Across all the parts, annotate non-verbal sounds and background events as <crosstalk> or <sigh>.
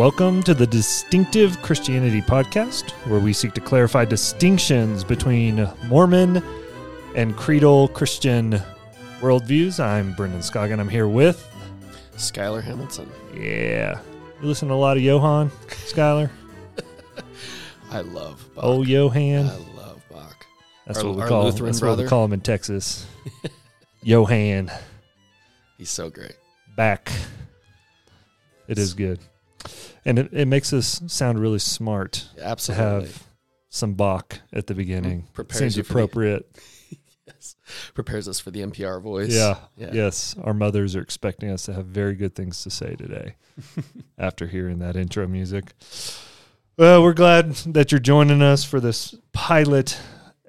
Welcome to the Distinctive Christianity Podcast, where we seek to clarify distinctions between Mormon and creedal Christian worldviews. I'm Brendon Scoggin. I'm here with, Skyler Hamilton. yeah, you listen to a lot of Johann, Skyler? <laughs> I love Bach. Oh, Johann. I love Bach. That's our- what we call Lutheran That's what we call him in Texas. <laughs> Johann. He's so great. back. It is good. And it, it makes us sound really smart to Absolutely. have some Bach at the beginning. Prepares Seems for the- appropriate. <laughs> yes. Prepares us for the NPR voice. Yeah. Yeah. Yes. Our mothers are expecting us to have very good things to say today <laughs> after hearing that intro music. Well, we're glad that you're joining us for this pilot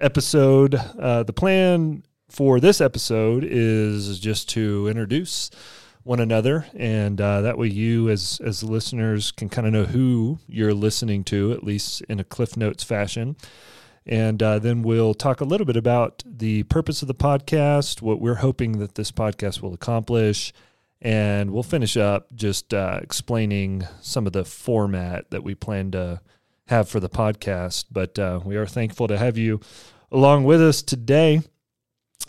episode. Uh, the plan for this episode is just to introduce one another, and uh, that way you, as as listeners, can kind of know who you're listening to, at least in a Cliff Notes fashion. And uh, then we'll talk a little bit about the purpose of the podcast, what we're hoping that this podcast will accomplish, and we'll finish up just uh, explaining some of the format that we plan to have for the podcast. But uh, we are thankful to have you along with us today.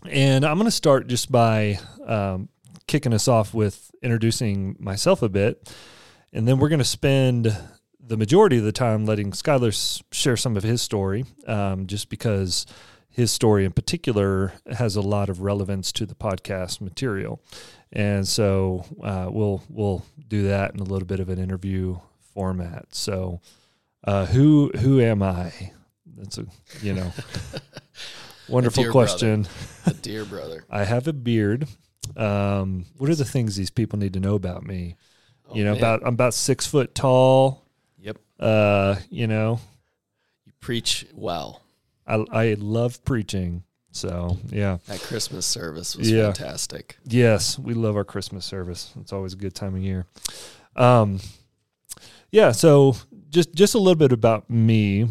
And I'm going to start just by um, kicking us off with introducing myself a bit. And then we're going to spend the majority of the time letting Skyler s- share some of his story, um, just because his story in particular has a lot of relevance to the podcast material. And so uh, we'll we'll do that in a little bit of an interview format. So uh, who who am I? That's a you know <laughs> wonderful question. A dear brother. <laughs> I have a beard. Um, what are the things these people need to know about me? Oh, you know, man. about I'm about six foot tall. Yep. Uh, you know, You preach well. I I love preaching. So yeah, That Christmas service was Yeah. fantastic. yes, we love our Christmas service. It's always a good time of year. Um, yeah. So just just a little bit about me, a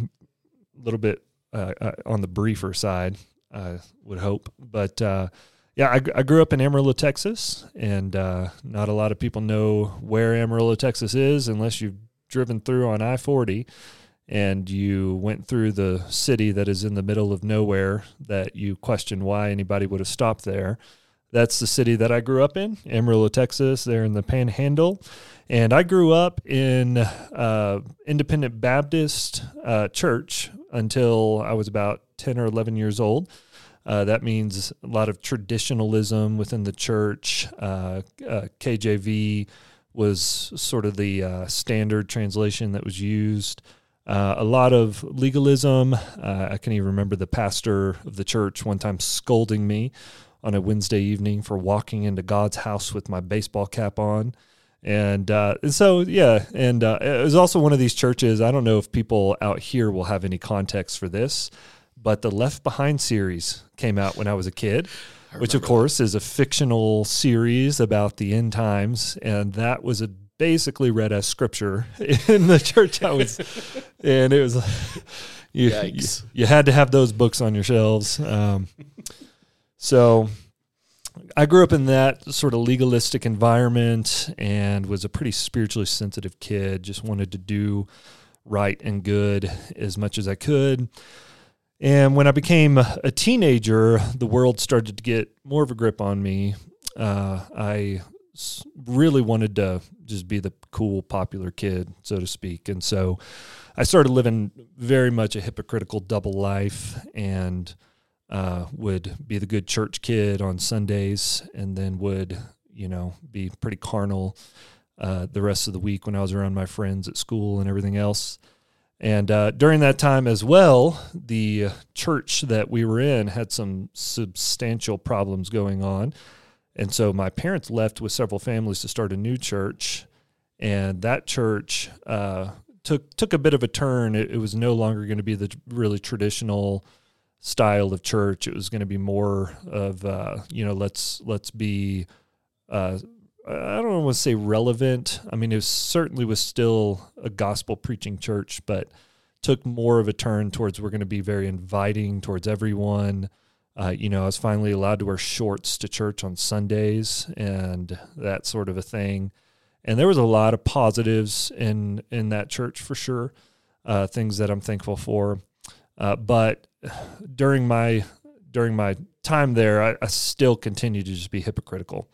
little bit uh, uh, on the briefer side, I would hope. But uh, yeah, I, I grew up in Amarillo, Texas, and uh, not a lot of people know where Amarillo, Texas is unless you've driven through on I 40 and you went through the city that is in the middle of nowhere that you question why anybody would have stopped there. That's the city that I grew up in, Amarillo, Texas, there in the Panhandle. And I grew up in uh, Independent Baptist uh, Church until I was about 10 or 11 years old. Uh, that means a lot of traditionalism within the church. Uh, uh, KJV was sort of the uh, standard translation that was used. Uh, a lot of legalism. Uh, I can even remember the pastor of the church one time scolding me on a Wednesday evening for walking into God's house with my baseball cap on. And, uh, and so, yeah, and uh, it was also one of these churches. I don't know if people out here will have any context for this, but the Left Behind series came out when I was a kid, which of course is a fictional series about the end times, and that was a basically read as scripture <laughs> in the church I was, <laughs> and it was you, you you had to have those books on your shelves. Um, so I grew up in that sort of legalistic environment and was a pretty spiritually sensitive kid. Just wanted to do right and good as much as I could. And when I became a teenager, the world started to get more of a grip on me. Uh, I really wanted to just be the cool, popular kid, so to speak. And so I started living very much a hypocritical double life and uh, would be the good church kid on Sundays and then would, you know, be pretty carnal uh, the rest of the week when I was around my friends at school and everything else. And uh, during that time as well, the church that we were in had some substantial problems going on. And so my parents left with several families to start a new church. And that church uh, took took a bit of a turn. It, it was no longer going to be the really traditional style of church. It was going to be more of uh, you know let's let's be uh, I don't want to say relevant. I mean, it certainly was still a gospel preaching church, but took more of a turn towards we're going to be very inviting towards everyone. Uh, you know, I was finally allowed to wear shorts to church on Sundays and that sort of a thing. and there was a lot of positives in in that church for sure, uh, things that I'm thankful for. Uh, but during my during my time there, I, I, still continued to just be hypocritical,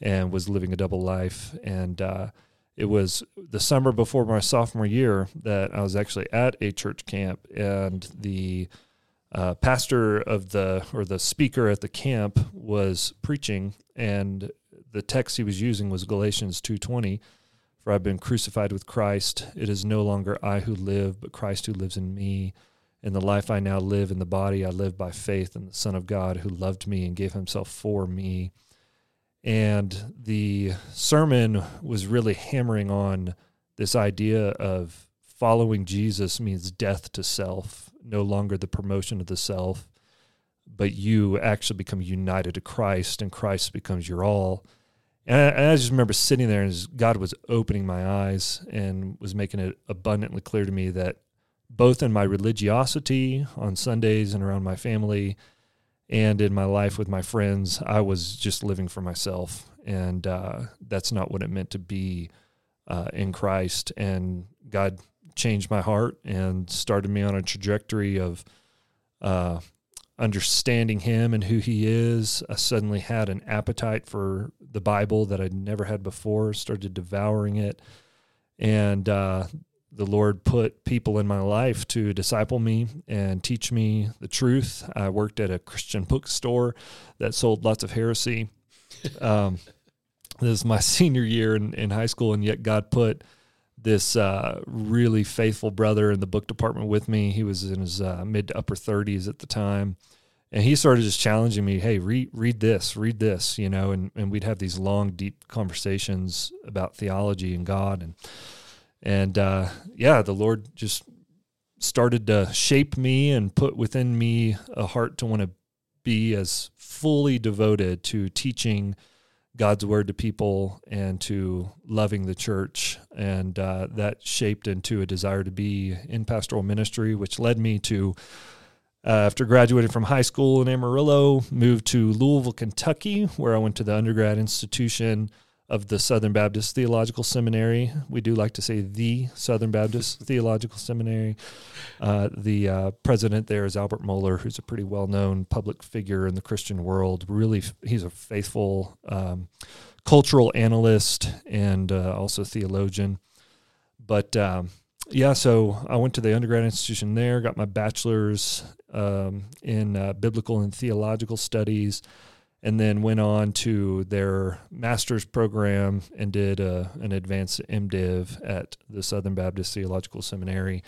and was living a double life. And uh, it was the summer before my sophomore year that I was actually at a church camp, and the uh, pastor of the or the speaker at the camp was preaching, and the text he was using was Galatians 2:20 for I've been crucified with Christ. It is no longer I who live but Christ who lives in me. In the life I now live in the body I live by faith in the son of God who loved me and gave himself for me and the sermon was really hammering on this idea of following Jesus means death to self no longer the promotion of the self but you actually become united to Christ and Christ becomes your all. And I, and I, just remember sitting there and God was opening my eyes and was making it abundantly clear to me that both in my religiosity on Sundays and around my family and in my life with my friends, I was just living for myself. And uh, that's not what it meant to be uh, in Christ. And God changed my heart and started me on a trajectory of uh, understanding him and who he is. I suddenly had an appetite for the Bible that I'd never had before, started devouring it. And uh, the Lord put people in my life to disciple me and teach me the truth. I worked at a Christian bookstore that sold lots of heresy. Um, this is my <laughs> senior year in, in high school, and yet God put this uh, really faithful brother in the book department with me. He was in his uh, mid to upper 30s at the time. And he started just challenging me, hey, read read this, read this, you know, and, and we'd have these long, deep conversations about theology and God and and uh, yeah, the Lord just started to shape me and put within me a heart to want to be as fully devoted to teaching God's word to people and to loving the church. And uh, that shaped into a desire to be in pastoral ministry, which led me to, uh, after graduating from high school in Amarillo, moved to Louisville, Kentucky, where I went to the undergrad institution of the Southern Baptist Theological Seminary. We do like to say the Southern Baptist <laughs> Theological Seminary. Uh, the uh, president there is Albert Mohler, who's a pretty well known public figure in the Christian world. Really, he's a faithful um, cultural analyst and uh, also theologian. But um, yeah, so I went to the undergrad institution there, got my bachelor's um, in uh, biblical and theological studies and then went on to their master's program and did a, an advanced MDiv at the Southern Baptist Theological Seminary.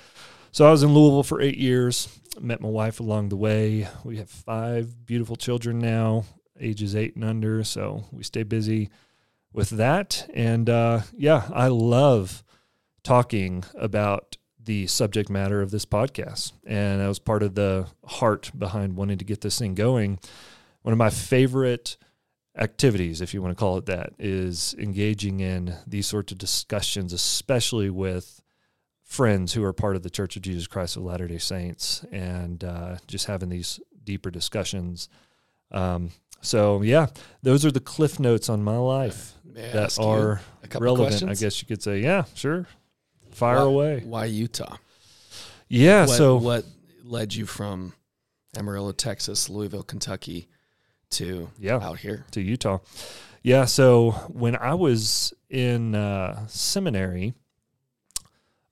So I was in Louisville for eight years. Met my wife along the way. We have five beautiful children now, ages eight and under. So we stay busy with that. And uh, yeah, I love talking about the subject matter of this podcast. And that was part of the heart behind wanting to get this thing going one of my favorite activities, if you want to call it that, is engaging in these sorts of discussions, especially with friends who are part of the Church of Jesus Christ of Latter day Saints, and uh, just having these deeper discussions. Um, so, yeah, those are the cliff notes on my life that are relevant. I guess you could say, yeah, sure. Fire why, away. Why Utah? Yeah. What, so, what led you from Amarillo, Texas, Louisville, Kentucky, to yeah out here to Utah. Yeah, so when I was in uh, seminary,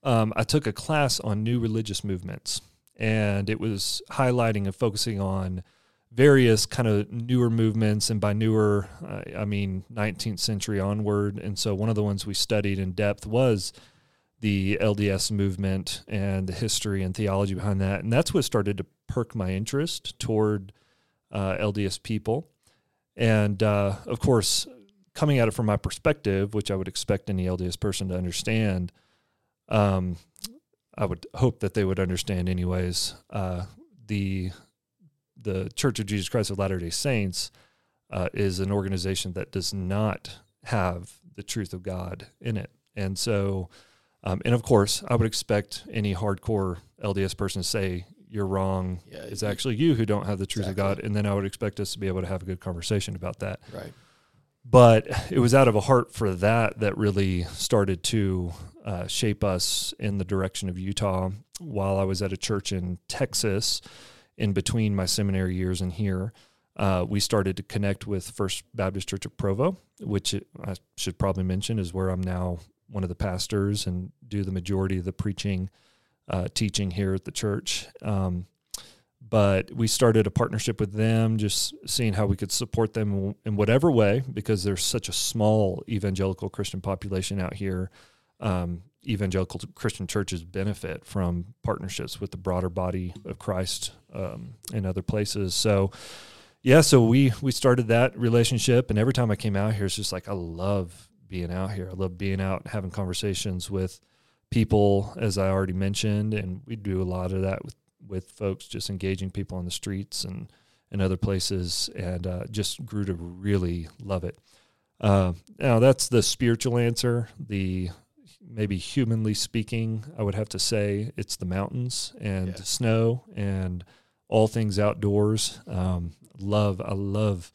um, I took a class on new religious movements, and it was highlighting and focusing on various kind of newer movements, and by newer, I, I mean 19th century onward. And so one of the ones we studied in depth was the LDS movement and the history and theology behind that, and that's what started to perk my interest toward uh, LDS people. And uh, of course, coming at it from my perspective, which I would expect any LDS person to understand, um, I would hope that they would understand anyways. Uh, the the Church of Jesus Christ of Latter Day Saints uh, is an organization that does not have the truth of God in it, and so, um, and of course, I would expect any hardcore LDS person to say, you're wrong. Yeah, it's actually you who don't have the truth exactly. of God. And then I would expect us to be able to have a good conversation about that. Right. but it was out of a heart for that that really started to uh, shape us in the direction of Utah. While I was at a church in Texas, in between my seminary years and here, uh, we started to connect with First Baptist Church of Provo, which I should probably mention is where I'm now one of the pastors and do the majority of the preaching, uh, teaching here at the church. Um, but we started a partnership with them, just seeing how we could support them in whatever way, because there's such a small evangelical Christian population out here. Um, evangelical Christian churches benefit from partnerships with the broader body of Christ um, in other places. So, yeah, so we we started that relationship, and every time I came out here, it's just like I love being out here. I love being out, having conversations with people, as I already mentioned, and we do a lot of that with with folks, just engaging people on the streets and and other places, and uh, just grew to really love it. Uh, now that's the spiritual answer. The maybe humanly speaking, I would have to say it's the mountains and yeah. snow and all things outdoors. Um, love, I love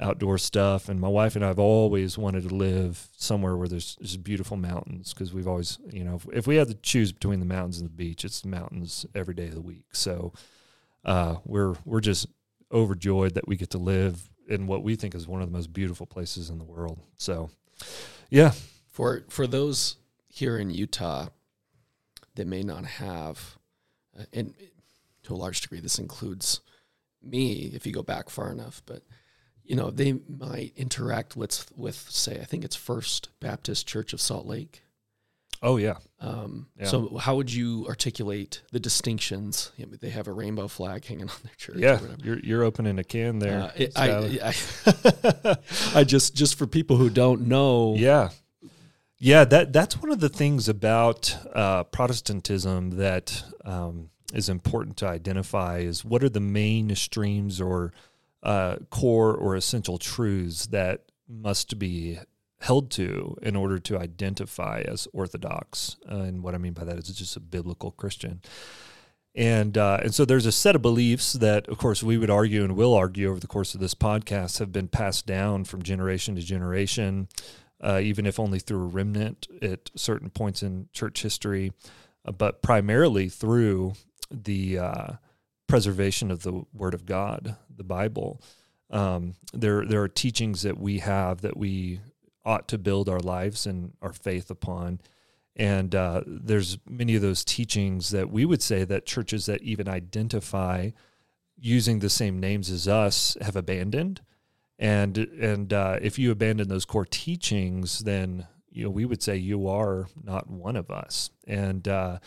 outdoor stuff. And my wife and I have always wanted to live somewhere where there's just beautiful mountains because we've always, you know, if, if, we had to choose between the mountains and the beach, it's the mountains every day of the week. So uh, we're we're just overjoyed that we get to live in what we think is one of the most beautiful places in the world. So, yeah. For for those here in Utah that may not have, uh, and to a large degree, this includes me if you go back far enough, but you know, they might interact with, with say, I think it's First Baptist Church of Salt Lake. Oh yeah. Um, yeah. So how would you articulate the distinctions? You know, they have a rainbow flag hanging on their church. Yeah, you're you're opening a can there. Uh, it, I, I, <laughs> I, just just for people who don't know. Yeah, yeah. That that's one of the things about uh, Protestantism that um, is important to identify is what are the main streams or uh, core or essential truths that must be held to in order to identify as orthodox. Uh, and what I mean by that is just a biblical Christian. And uh, and so there's a set of beliefs that, of course, we would argue and will argue over the course of this podcast have been passed down from generation to generation, uh, even if only through a remnant at certain points in church history, uh, but primarily through the uh, preservation of the Word of God, the Bible. Um, there, there are teachings that we have that we ought to build our lives and our faith upon. And uh, there's many of those teachings that we would say that churches that even identify using the same names as us have abandoned. And and uh, if you abandon those core teachings, then you know we would say you are not one of us. And uh,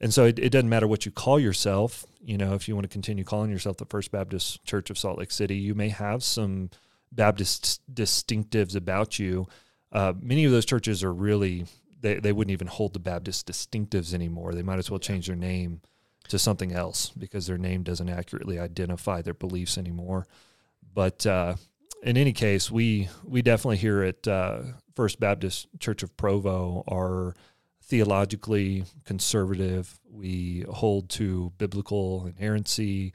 and so it, it, doesn't matter what you call yourself. You know, if you want to continue calling yourself the First Baptist Church of Salt Lake City, you may have some Baptist distinctives about you. Uh, many of those churches are really they, they wouldn't even hold the Baptist distinctives anymore. They might as well change their name to something else because their name doesn't accurately identify their beliefs anymore. But uh, in any case, we we definitely here at uh, First Baptist Church of Provo are theologically conservative. We hold to biblical inerrancy.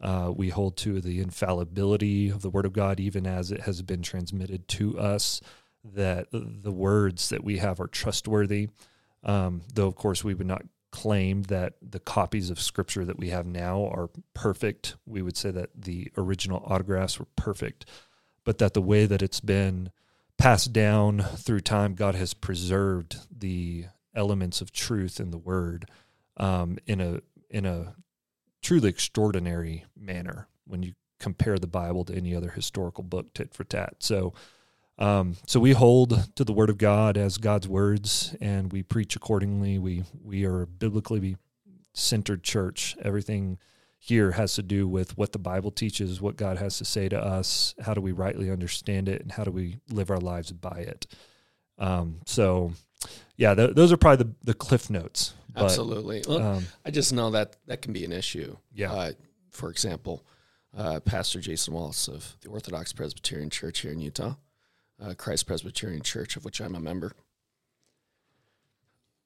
Uh, we hold to the infallibility of the Word of God, even as it has been transmitted to us, that the words that we have are trustworthy. Um, though, of course, we would not claim that the copies of Scripture that we have now are perfect. We would say that the original autographs were perfect, but that the way that it's been passed down through time, God has preserved the elements of truth in the word um, in a in a truly extraordinary manner when you compare the Bible to any other historical book tit for tat. So um, so we hold to the word of God as God's words and we preach accordingly. We we are a biblically centered church. Everything here has to do with what the Bible teaches, what God has to say to us, how do we rightly understand it, and how do we live our lives by it. Um, so yeah, th- those are probably the, the cliff notes. But, Absolutely. Well, um, I just know that that can be an issue. Yeah. Uh, for example, uh, Pastor Jason Wallace of the Orthodox Presbyterian Church here in Utah, uh, Christ Presbyterian Church, of which I'm a member.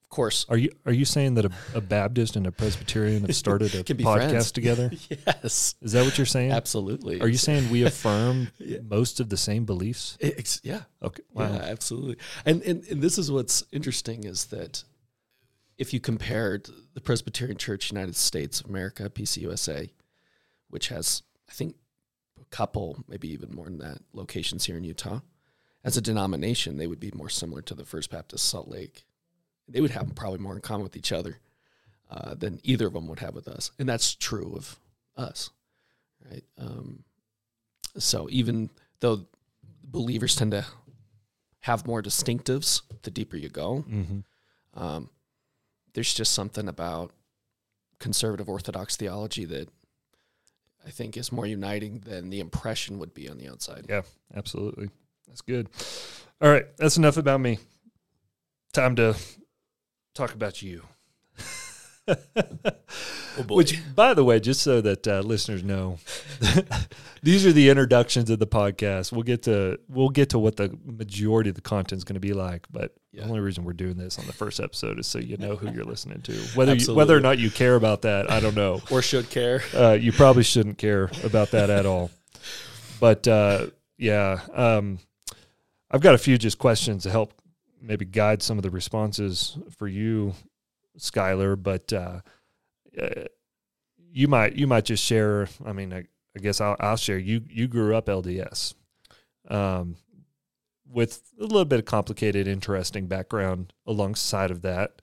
Of course, Are you are you saying that a, a Baptist and a Presbyterian have <laughs> started a podcast friends. together? <laughs> yes, Is that what you're saying? absolutely. Are you saying we <laughs> affirm Yeah. most of the same beliefs? Ex- yeah, Okay. Wow. Yeah, absolutely. And, and and this is what's interesting is that if you compared the Presbyterian Church United States of America, PCUSA, which has I think a couple, maybe even more than that, locations here in Utah, as a denomination, they would be more similar to the First Baptist Salt Lake. They would have probably more in common with each other uh, than either of them would have with us, and that's true of us, right? Um, so even though believers tend to have more distinctives the deeper you go. hmm Um, there's just something about conservative Orthodox theology that I think is more uniting than the impression would be on the outside. Yeah, absolutely. That's good. All right, that's enough about me. Time to talk about you. <laughs> Which, by the way, just so that uh, listeners know, <laughs> these are the introductions of the podcast. We'll get to we'll get to what the majority of the content is going to be like. But Yeah. the only reason we're doing this on the first episode is so you know who you're listening to. Whether you, whether or not you care about that, I don't know. <laughs> or should care. Uh, you probably shouldn't care about that at all. But uh, yeah, um, I've got a few just questions to help maybe guide some of the responses for you, Skyler. But uh, uh, you might you might just share. I mean, I, I guess I'll, I'll share. You you grew up LDS, um, with a little bit of complicated, interesting background alongside of that.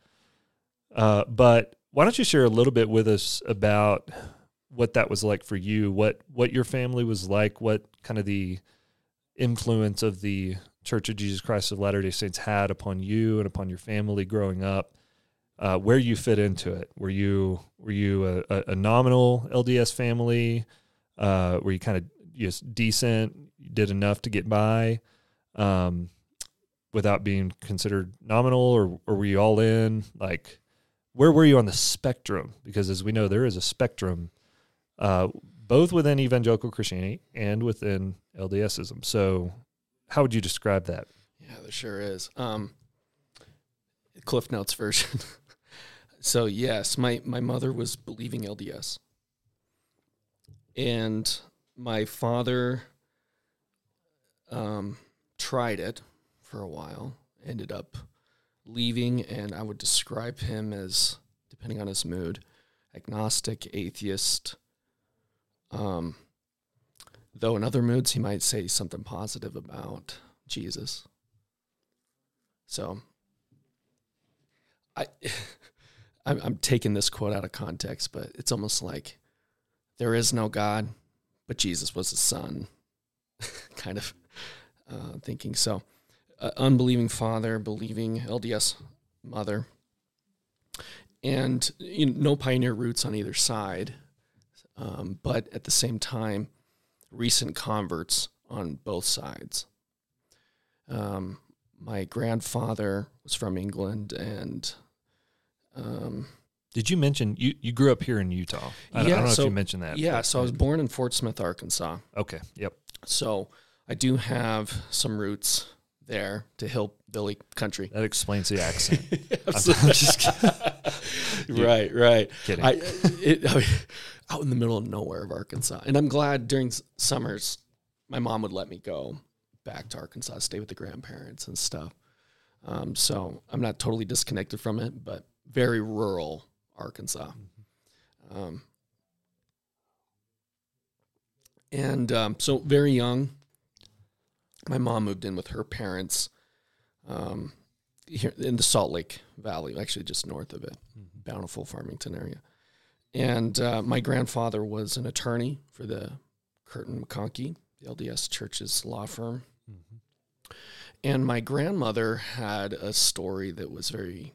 Uh, but why don't you share a little bit with us about what that was like for you, what what your family was like, what kind of the influence of the Church of Jesus Christ of Latter Day Saints had upon you and upon your family growing up, uh, where you fit into it. Were you were you a, a, nominal LDS family? Uh, were you kind of just decent? Did enough to get by, um, without being considered nominal, or or were you all in? Like, where were you on the spectrum? Because as we know, there is a spectrum uh, both within evangelical Christianity and within LDSism. So, how would you describe that? Yeah, there sure is. Um, Cliff Notes version. <laughs> so yes, my my mother was believing LDS, and my father um, tried it for a while. Ended up leaving, and I would describe him as, depending on his mood, agnostic, atheist. Um, though in other moods he might say something positive about Jesus. So I <laughs> I'm, I'm taking this quote out of context, but it's almost like there is no God, but Jesus was the son. <laughs> kind of uh, thinking so. Uh, unbelieving father, believing LDS mother, and you know, no pioneer roots on either side, um, but at the same time, recent converts on both sides. Um, my grandfather was from England, and um, Did you mention you, you grew up here in Utah? I, don't- I don't know so- if you mentioned that. yeah, but- so I was born in Fort Smith, Arkansas. okay. Yep. So I do have some roots there to help hillbilly country. That explains the accent. <laughs> Absolutely. <laughs> I'm just kidding. <laughs> right, right. Kidding. I, it, I mean, out in the middle of nowhere of Arkansas, and I'm glad during s- summers, my mom would let me go back to Arkansas, stay with the grandparents and stuff. Um, so I'm not totally disconnected from it, but very rural Arkansas. Um, and um, so very young, my mom moved in with her parents um, here in the Salt Lake Valley, actually just north of it, Bountiful Farmington area. And uh, my grandfather was an attorney for the Kirton McConkie, the LDS Church's law firm. And my grandmother had a story that was very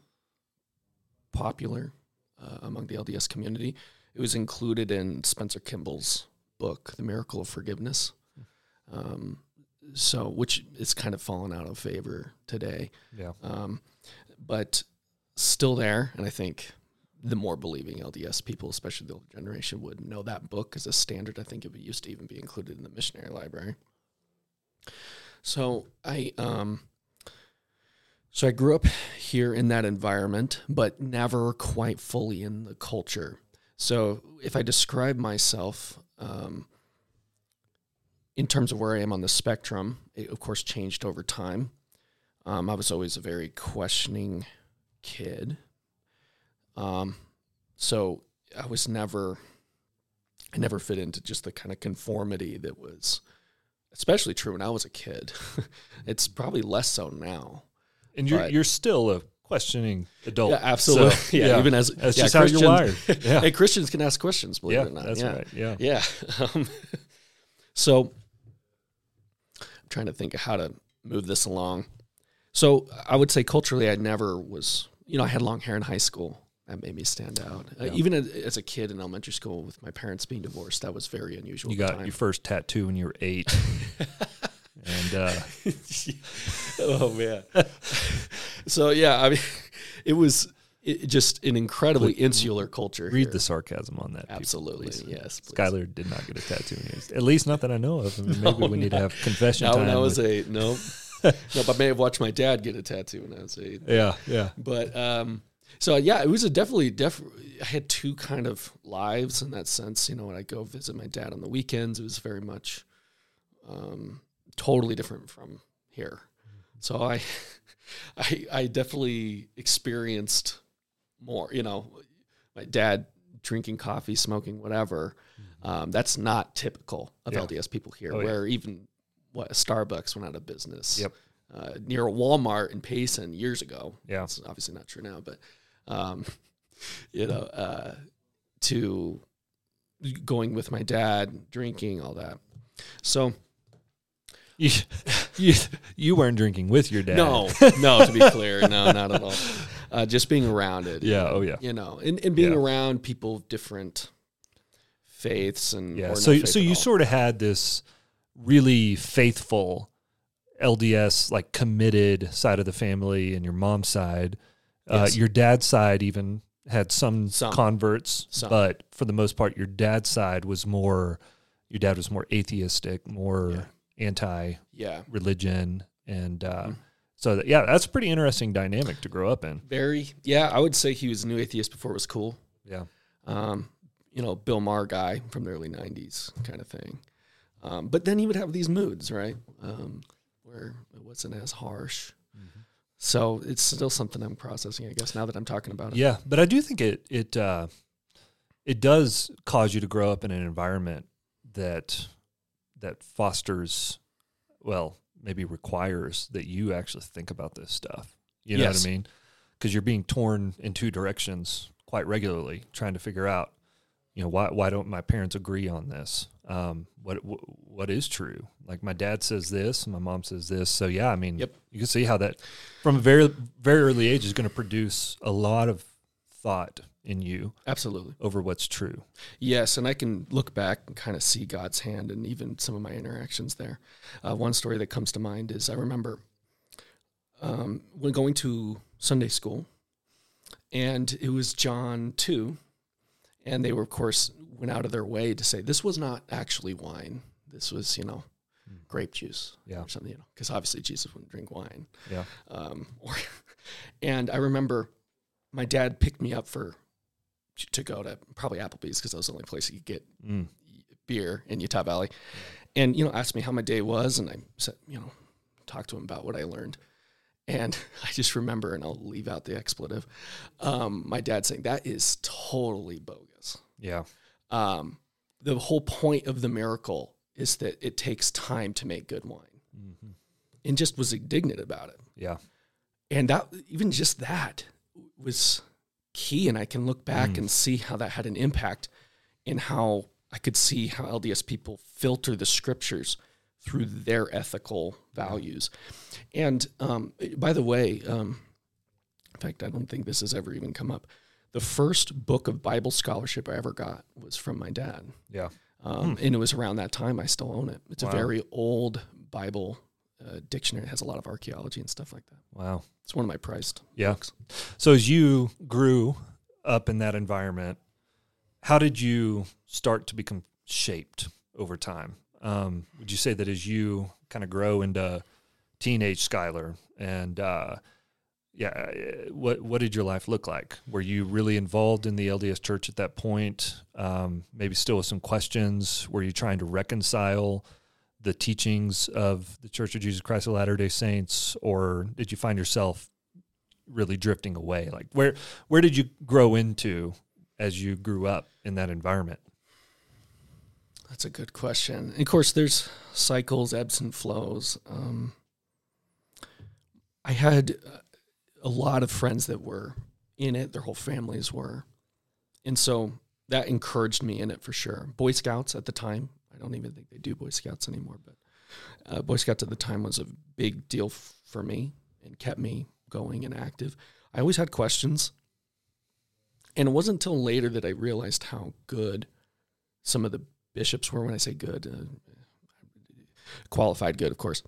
popular uh, among the LDS community. It was included in Spencer Kimball's book, The Miracle of Forgiveness. Um, so, which is kind of fallen out of favor today, Yeah. um, but still there. And I think the more believing LDS people, especially the older generation, would know that book as a standard. I think it used to even be included in the missionary library. So I um So I grew up here in that environment, but never quite fully in the culture. So if I describe myself um, in terms of where I am on the spectrum, it of course changed over time. Um, I was always a very questioning kid. Um, so I was never, I never fit into just the kind of conformity that was, especially true when I was a kid. <laughs> it's probably less so now. And you're But- you're still a questioning adult. Yeah, absolutely. So, <laughs> yeah, even as that's yeah, just how you're wired. Christians- <laughs> Yeah, Hey, Christians can ask questions. Believe yeah, it or not. that's yeah. right. Yeah. Yeah. Um, so trying to think of how to move this along. So I would say culturally, I never was, you know, I had long hair in high school. That made me stand out. Uh, even as, as a kid in elementary school with my parents being divorced, that was very unusual. You got time. your first tattoo when you were eight, <laughs> and uh, <laughs> oh man. <laughs> so yeah, I mean, it was it, just an incredibly insular culture. read here. the sarcasm on that. Absolutely, yes. please. Skyler did not get a tattoo. When he was, at least not that I know of. I mean, <laughs> maybe No, we need to have confession Not time. when I was with- eight. No, <laughs> no, but I may have watched my dad get a tattoo when I was eight. yeah, yeah, But um, so yeah, it was a definitely def. I had two kind of lives in that sense. You know, when I go visit my dad on the weekends, it was very much um, totally different from here. So I, <laughs> I, I definitely experienced more. You know, my dad drinking coffee, smoking, whatever. Um, that's not typical of Yeah. LDS people here. Oh, yeah. where even what Starbucks went out of business. Yep. Uh, near a Walmart in Payson years ago. Yeah. It's obviously not true now, but um, <laughs> you know, uh, to going with my dad, drinking, all that. So You, <laughs> you, you weren't drinking with your dad. no, no, to be clear, no, not at all. <laughs> Uh, just being around it. Yeah, oh, yeah. You know, and, and being Yeah. around people of different faiths and Yeah. or no So so you all. sort of had this really faithful LDS like committed side of the family and your mom's side. Uh, your dad's side even had some, Some. converts, Some. but for the most part, your dad's side was more. Your dad was more atheistic, more yeah, anti-religion, and uh, Mm. So that, yeah, that's a pretty interesting dynamic to grow up in. very. Yeah, I would say he was a new atheist before it was cool. Yeah, um, you know, Bill Maher guy from the early '90s kind of thing. Um, but then he would have these moods, right, um, where it wasn't as harsh. Mm-hmm. So it's still something I'm processing, I guess, now that I'm talking about it. Yeah, but I do think it it uh, it does cause you to grow up in an environment that that fosters, well, maybe requires that you actually think about this stuff. You know Yes. what I mean? Because you're being torn in two directions quite regularly, trying to figure out, you know, why why don't my parents agree on this? Um, what wh- what is true? Like my dad says this, my mom says this. So yeah, I mean, Yep. you can see how that from a very very early age is going to produce a lot of thought in you Absolutely. over what's true. Yes, and I can look back and kind of see God's hand and even some of my interactions there. Uh, one story that comes to mind is I remember um, when going to Sunday school, and it was John 2, and they were, of course, went out of their way to say this was not actually wine. This was, you know, grape juice Yeah. or something, you know, because obviously Jesus wouldn't drink wine. Yeah. Um, <laughs> or, and I remember my dad picked me up for to go to probably Applebee's because that was the only place you could get Mm. beer in Utah Valley, and you know asked me how my day was, and I said you know talked to him about what I learned, and <laughs> I just remember, and I'll leave out the expletive, um, my dad saying that is totally bogus. Yeah. Um, the whole point of the miracle is that it takes time to make good wine, hmm and just was indignant about it Yeah. and that even just that was key and i can look back Mm. and see how that had an impact in how i could see how lds people filter the scriptures through their ethical values and um, by the way um, in fact i don't think this has ever even come up the first book of bible scholarship i ever got was from my dad Yeah. um, and it was around that time i still own it it's Wow. a very old bible uh, dictionary it has a lot of archaeology and stuff like that Wow. it's one of my prized Yeah. books. So as you grew up in that environment, how did you start to become shaped over time? Um, would you say that as you kind of grow into teenage Skyler and uh, yeah, uh, what what did your life look like? Were you really involved in the LDS Church at that point? Um, maybe still with some questions. Were you trying to reconcile the teachings of the Church of Jesus Christ of Latter Day Saints, or did you find yourself really drifting away? Like where where did you grow into as you grew up in that environment? That's a good question. And of course, there's cycles, ebbs and flows. Um, I had a lot of friends that were in it; their whole families were, and so that encouraged me in it for sure. Boy Scouts at the time, I don't even think they do Boy Scouts anymore, but uh, Boy Scouts at the time was a big deal f- for me and kept me going and active. I always had questions. And it wasn't until later that I realized how good some of the bishops were. When I say good, uh, qualified good, of course.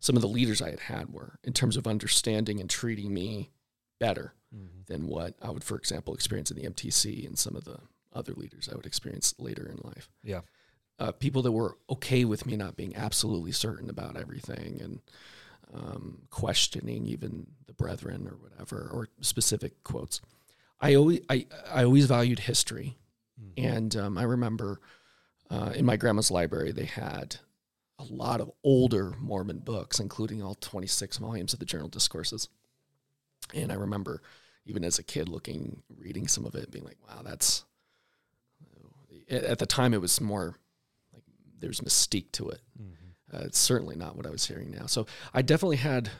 Some of the leaders I had had were in terms of understanding and treating me better mm-hmm. than what I would, for example, experience in the MTC and some of the other leaders I would experience later in life. Yeah. Uh, people that were okay with me not being absolutely certain about everything and um, questioning even the brethren or whatever or specific quotes. I always I, I always valued history, mm-hmm. and um, I remember uh, in my grandma's library they had a lot of older Mormon books, including all 26 volumes of the Journal Discourses. And I remember even as a kid looking, reading some of it, being like, "Wow, that's." At the time, it was more there's mystique to it. Mm-hmm. Uh, it's certainly not what I was hearing now. So I definitely had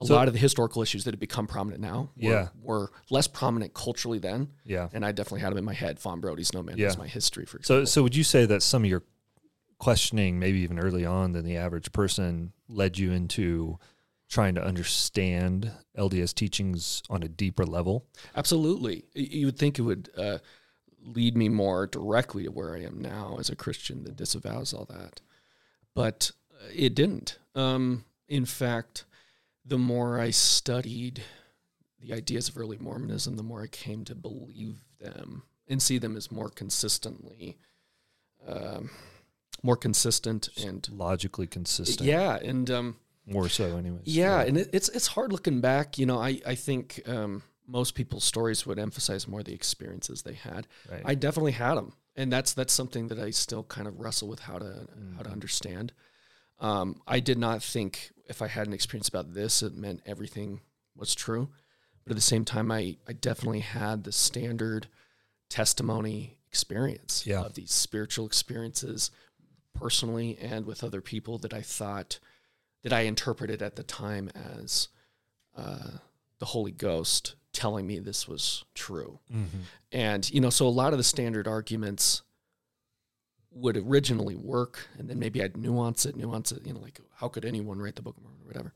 a so, lot of the historical issues that have become prominent now were, yeah. were less prominent culturally then. Yeah. And I definitely had them in my head. Fawn Brodie's No Man yeah. my history, for example. So, so would you say that some of your questioning, maybe even early on than the average person, led you into trying to understand LDS teachings on a deeper level? Absolutely. You would think it would uh, lead me more directly to where I am now as a Christian that disavows all that. But uh, it didn't. Um, in fact, the more I studied the ideas of early Mormonism, the more I came to believe them and see them as more consistently, um, more consistent Just and logically consistent. Yeah, and um, more so, anyways. Yeah, yeah, and it, it's it's hard looking back. You know, I I think um, most people's stories would emphasize more the experiences they had. Right. I definitely had them, and that's that's something that I still kind of wrestle with how to mm. how to understand. Um, I did not think if I had an experience about this, it meant everything was true. But at the same time, I, I definitely had the standard testimony experience yeah. of these spiritual experiences personally and with other people that I thought that I interpreted at the time as uh, the Holy Ghost telling me this was true. Mm-hmm. And, you know, so a lot of the standard arguments would originally work, and then maybe I'd nuance it, nuance it, you know, like how could anyone write the Book of Mormon or whatever,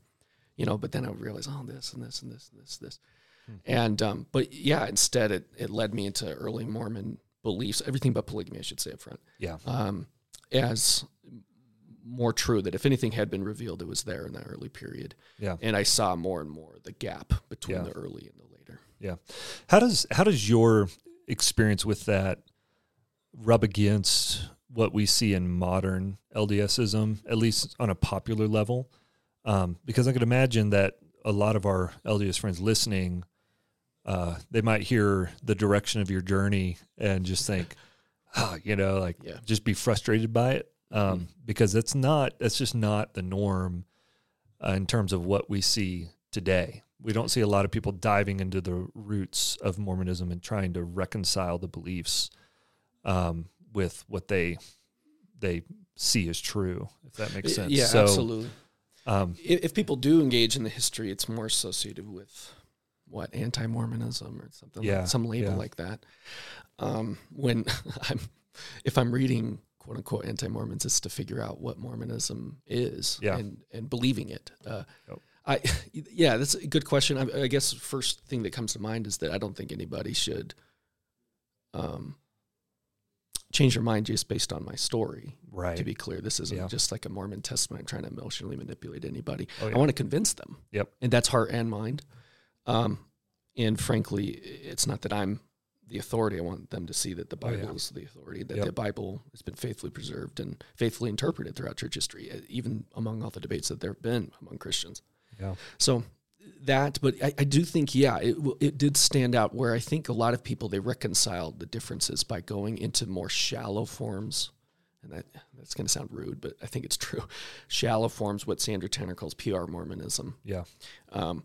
you know. But then I would realize, oh, this and this and this and this, this, hmm. and um, but yeah, instead it it led me into early Mormon beliefs, everything but polygamy, I should say up front. Yeah, um, as more true that if anything had been revealed, it was there in that early period. Yeah, and I saw more and more the gap between yeah. the early and the. Yeah, how does how does your experience with that rub against what we see in modern LDSism, at least on a popular level. Um, because I could imagine that a lot of our LDS friends listening, uh, they might hear the direction of your journey and just think, oh, you know, like yeah. just be frustrated by it. Um, mm-hmm. Because that's not, that's just not the norm uh, in terms of what we see today. We don't see a lot of people diving into the roots of Mormonism and trying to reconcile the beliefs. Um, with what they they see as true, if that makes sense. Yeah, so, absolutely. Um, if, if, people do engage in the history, it's more associated with what anti-Mormonism or something, yeah, like, some label yeah. like that. Um, when <laughs> I'm, if I'm reading quote unquote anti-Mormons, it's to figure out what Mormonism is yeah. and and believing it. Uh, yep. I <sighs> yeah, that's a good question. I, I guess first thing that comes to mind is that I don't think anybody should um, change your mind just based on my story. Right. To be clear, this isn't yeah. just like a Mormon testament. I'm trying to emotionally manipulate anybody. Oh, yeah. I want to convince them. Yep. And that's heart and mind. Um, and frankly, it's not that I'm the authority. I want them to see that the Bible oh, yeah. is the authority, that yep. the Bible has been faithfully preserved and faithfully interpreted throughout church history, even among all the debates that there have been among Christians. Yeah. So that, but I, I do think, yeah, it it did stand out. Where I think a lot of people they reconciled the differences by going into more shallow forms, and that that's going to sound rude, but I think it's true. <laughs> Shallow forms, what Sandra Tanner calls PR Mormonism. Yeah. Um,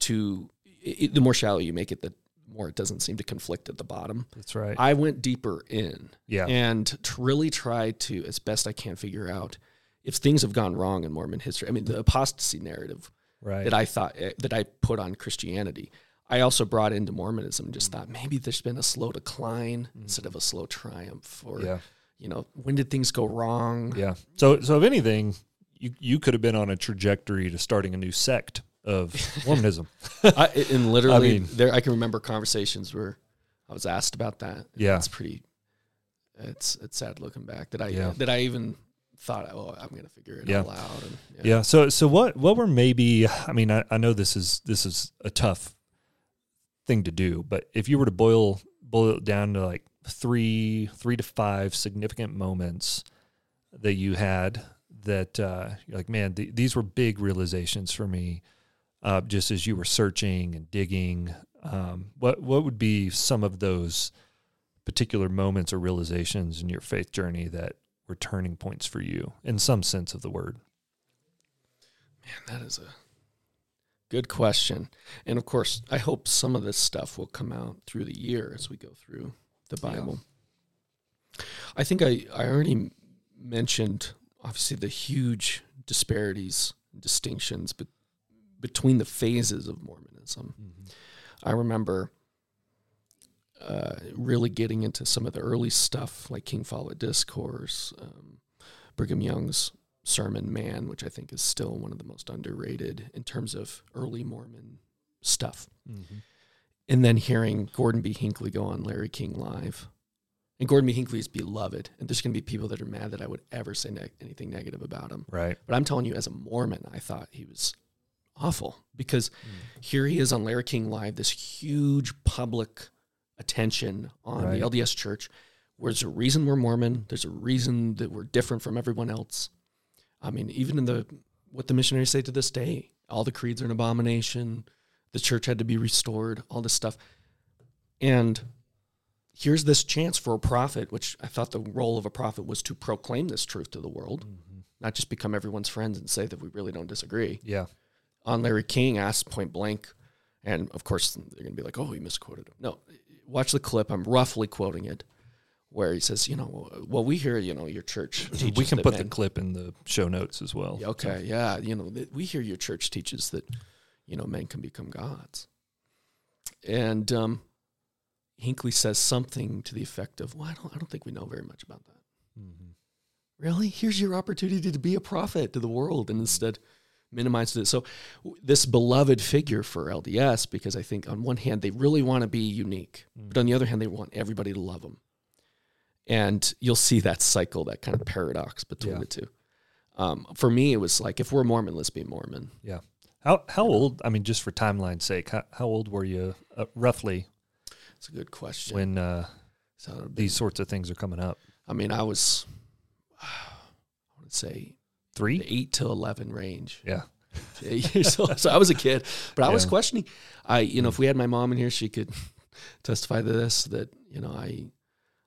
to it, the more shallow you make it, the more it doesn't seem to conflict at the bottom. That's right. I went deeper in yeah. and to really try to, as best I can, figure out if things have gone wrong in Mormon history. I mean, the apostasy narrative right. that I thought eh, that I put on Christianity. I also brought into Mormonism. Just Mm. thought maybe there's been a slow decline instead of a slow triumph, or yeah. you know, when did things go wrong? Yeah. So so if anything, you you could have been on a trajectory to starting a new sect of <laughs> Mormonism. I, and <laughs> literally, mean- there I can remember conversations where I was asked about that. Yeah. it's pretty. It's it's sad looking back that I Yeah. that I even thought, oh, I'm gonna figure it Yeah. all out. And, Yeah. So so what what were maybe I mean I, I know this is this is a tough thing to do, but if you were to boil boil it down to like three three to five significant moments that you had that uh, you're like man th- these were big realizations for me uh, just as you were searching and digging um, what what would be some of those particular moments or realizations in your faith journey that were turning points for you in some sense of the word Man, that is a good question. And of course, I hope some of this stuff will come out through the year as we go through the Yeah. Bible. I think I, I already mentioned, obviously, the huge disparities and distinctions be- between the phases of Mormonism. Mm-hmm. I remember uh, really getting into some of the early stuff like King Follett Discourse, um, Brigham Young's Sermon Man, which I think is still one of the most underrated in terms of early Mormon stuff. Mm-hmm. And then hearing Gordon B. Hinckley go on Larry King Live. And Gordon B. Hinckley is beloved. And there's going to be people that are mad that I would ever say ne- anything negative about him. Right. But I'm telling you, as a Mormon, I thought he was awful because here he is on Larry King Live, this huge public attention on Right. the LDS Church. Where there's a reason we're Mormon. There's a reason that we're different from everyone else. I mean, even in the what the missionaries say to this day, all the creeds are an abomination. The church had to be restored. All this stuff, and here's this chance for a prophet, which I thought the role of a prophet was to proclaim this truth to the world mm-hmm. not just become everyone's friends and say that we really don't disagree. Yeah. On Larry King asked point blank, and of course they're going to be like, "Oh, he misquoted him." No, watch the clip. I'm roughly quoting it, where he says, "You know, well, we hear, you know, your church teaches we can put the clip in the show notes as well. Okay, yeah, you know, we hear your church teaches that, you know, men can become gods, and um, Hinckley says something to the effect of, "Well, I don't, I don't think we know very much about that." Mm-hmm. really here's your opportunity to be a prophet to the world and instead minimized it so this beloved figure for lds because i think on one hand they really want to be unique but on the other hand they want everybody to love them and you'll see that cycle that kind of paradox between Yeah. the two um, for me it was like if we're mormon let's be mormon Yeah. How how old? I mean, just for timeline's sake, how, how old were you uh, roughly it's a good question when uh, so it these been- sorts of things are coming up? i mean i was <sighs> i would say Three. 8 to 11 range Yeah. <laughs> eight old. So I was a kid, but I was questioning. I, you know, if we had my mom in here, she could <laughs> testify to this. That you know, I,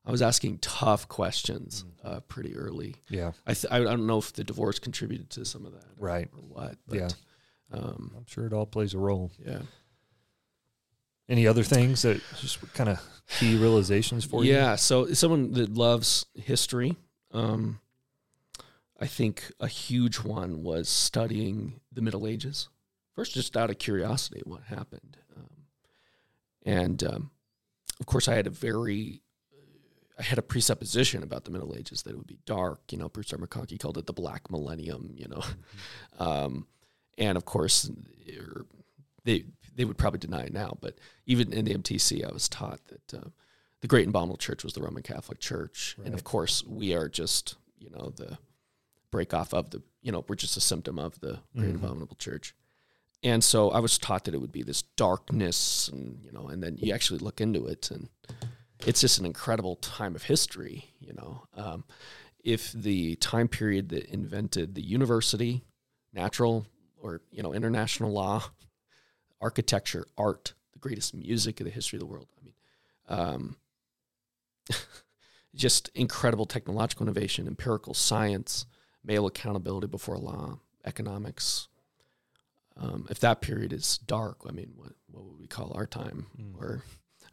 I was asking tough questions Mm. uh, pretty early. Yeah. I, th- I don't know if the divorce contributed to some of that, Right. or what. But, Yeah. um, I'm sure it all plays a role. yeah, Any other things that just kind of key realizations for you? yeah. So someone that loves history, um, I think a huge one was studying the Middle Ages. First, just out of curiosity, what happened, um, and um, of course, I had a very, I had a presupposition about the Middle Ages that it would be dark. You know, Bruce R. McConkie called it the Black Millennium. You know, um, and of course, er, they they would probably deny it now, but even in the MTC, I was taught that uh, the Great and Abominable Church was the Roman Catholic Church, and of course, we are just you know the break off of the you know we're just a symptom of the Great Mhm. Abominable Church. And so I was taught that it would be this darkness, and you know, and then you actually look into it, and it's just an incredible time of history. You know, um, if the time period that invented the university, natural or you know international law, architecture, art, the greatest music of the history of the world. I mean, um, <laughs> just incredible technological innovation, empirical science, male accountability before law, economics. Um, if that period is dark, I mean, what, what would we call our time Mm. or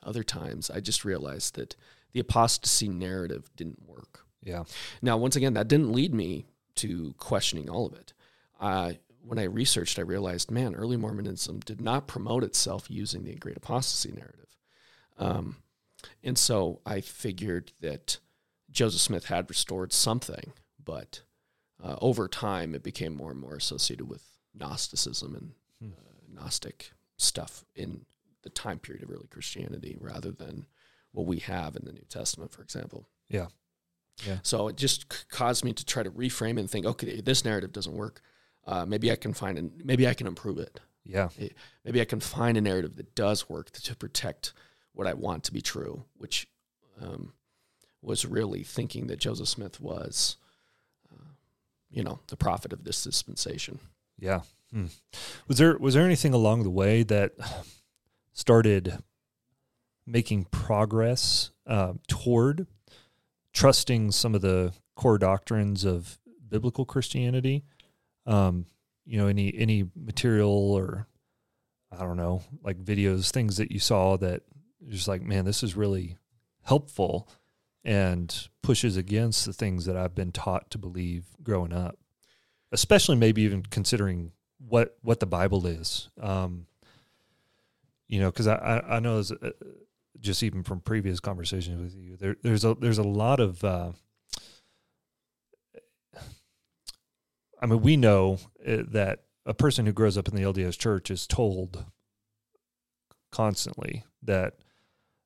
other times? I just realized that the apostasy narrative didn't work. Yeah. Now, once again, that didn't lead me to questioning all of it. Uh, when I researched, I realized, man, early Mormonism did not promote itself using the Great Apostasy narrative. Um, and so I figured that Joseph Smith had restored something, but uh, over time it became more and more associated with Gnosticism and Hmm. uh, Gnostic stuff in the time period of early Christianity rather than what we have in the New Testament, for example. Yeah. Yeah. So it just c- caused me to try to reframe and think, okay, this narrative doesn't work. Uh, maybe I can find, an, maybe I can improve it. Yeah. Maybe I can find a narrative that does work to, to protect what I want to be true, which um, was really thinking that Joseph Smith was, you know, the prophet of this dispensation. Yeah. Hmm. Was there was there anything along the way that started making progress uh, toward trusting some of the core doctrines of biblical Christianity? Um, you know, any any material or I don't know, like videos, things that you saw that just like, man, this is really helpful and pushes against the things that I've been taught to believe growing up especially maybe even considering what what the Bible is. Um, you know, because I, I know as, uh, just even from previous conversations with you, there there's a there's a lot of. Uh, I mean, we know uh, that a person who grows up in the LDS Church is told constantly that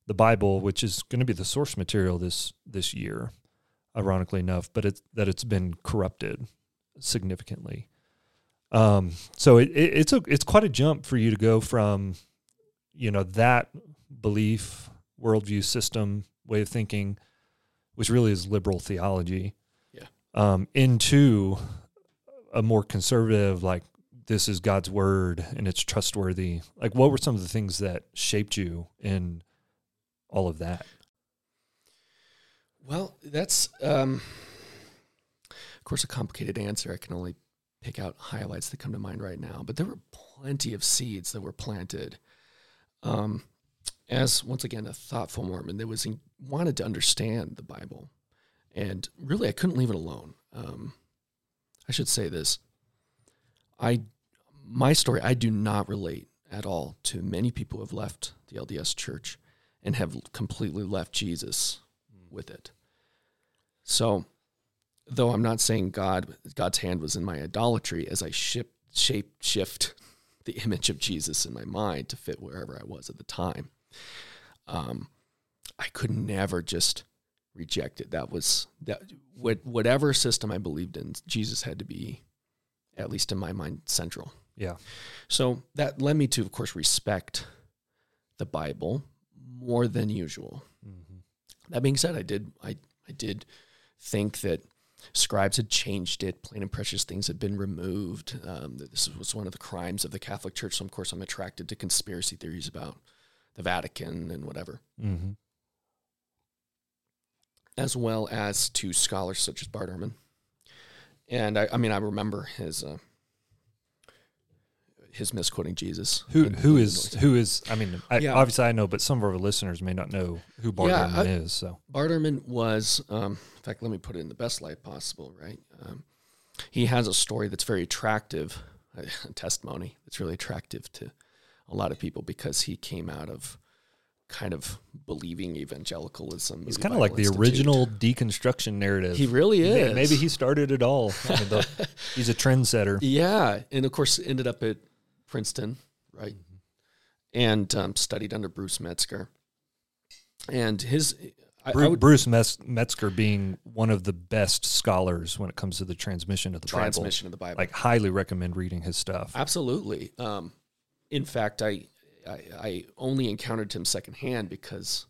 the Bible, which is going to be the source material this this year, ironically enough, but it's that it's been corrupted significantly. Um, so it, it, it's a it's quite a jump for you to go from, you know, that belief, worldview, system, way of thinking, which really is liberal theology, Yeah. um, into a more conservative, like this is God's word and it's trustworthy. Like, what were some of the things that shaped you in all of that? Well, that's, um, of course, a complicated answer. I can only pick out highlights that come to mind right now, but there were plenty of seeds that were planted. Um, as once again a thoughtful Mormon that was in, wanted to understand the Bible, and really I couldn't leave it alone. Um, I should say this: I my story I do not relate at all to many people who have left the LDS Church and have completely left Jesus with it. So, though I'm not saying God God's hand was in my idolatry as I ship, shape shift <laughs> the image of Jesus in my mind to fit wherever I was at the time, um, I could never just reject it. That was that what whatever system I believed in, Jesus had to be, at least in my mind, central. Yeah. So that led me to, of course, respect the Bible more than usual. Mm-hmm. That being said, I did I I did think that scribes had changed it. Plain and precious things had been removed. Um, that this was one of the crimes of the Catholic Church. So of course, I'm attracted to conspiracy theories about the Vatican and whatever, Mm-hmm. as well as to scholars such as Bart Ehrman. And I, I mean, I remember his. Uh, his misquoting Jesus. Who in, who in is who is? I mean, I, Yeah. obviously I know, but some of our listeners may not know who Bart Yeah, Ehrman I- is. So Bart Ehrman was, um, in fact, let me put it in the best light possible, right? Um, he has a story that's very attractive, <laughs> a testimony that's really attractive to a lot of people because he came out of kind of believing evangelicalism. he's kind of like the Institute. original deconstruction narrative. He really May- is. Maybe he started it all. I mean, the- <laughs> he's a trendsetter. Yeah, and of course ended up at Princeton, right? And um, studied under Bruce Metzger. And his, I, I would Bruce Metzger being one of the best scholars when it comes to the transmission of the transmission of the Bible. Bible. Like, highly recommend reading his stuff. Absolutely. Um, in fact, I, I I only encountered him secondhand because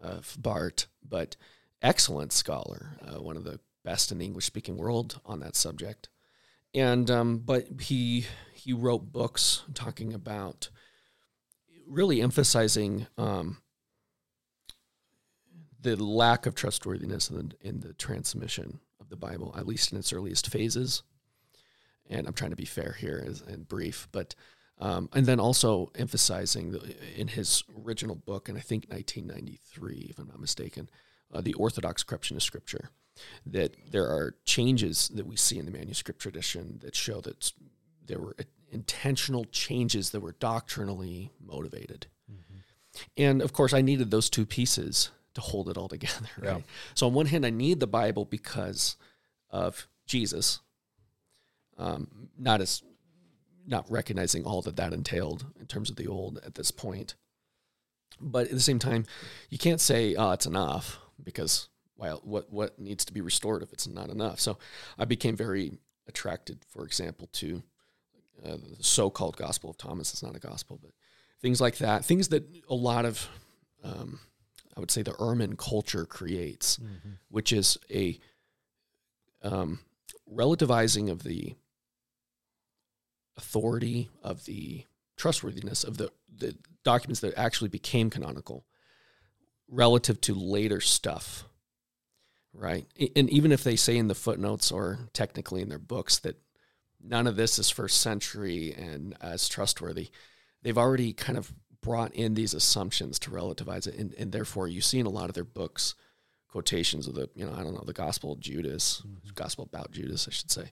of Bart, but excellent scholar, uh, one of the best in the English speaking world on that subject. And um, but he he wrote books talking about really emphasizing um, the lack of trustworthiness in the, in the transmission of the Bible, at least in its earliest phases. And I'm trying to be fair here and brief, but um, and then also emphasizing the, in his original book, and I think 1993, if I'm not mistaken, uh, the Orthodox corruption of Scripture, that there are changes that we see in the manuscript tradition that show that there were intentional changes that were doctrinally motivated. Mm-hmm. And of course, I needed those two pieces to hold it all together. Right? Yeah. So on one hand, I need the Bible because of Jesus, um, not as not recognizing all that that entailed in terms of the old at this point. But at the same time, you can't say, "Oh, it's enough," because well, what what needs to be restored if it's not enough? So I became very attracted, for example, to uh, the so-called Gospel of Thomas. It's not a gospel, but things like that, things that a lot of um, I would say the Ehrman culture creates, mm-hmm. which is a um, relativizing of the authority of the trustworthiness of the, the documents that actually became canonical relative to later stuff right and even if they say in the footnotes or technically in their books that none of this is first century and as trustworthy they've already kind of brought in these assumptions to relativize it and, and therefore you see in a lot of their books quotations of the you know i don't know the gospel of judas mm-hmm. gospel about judas i should say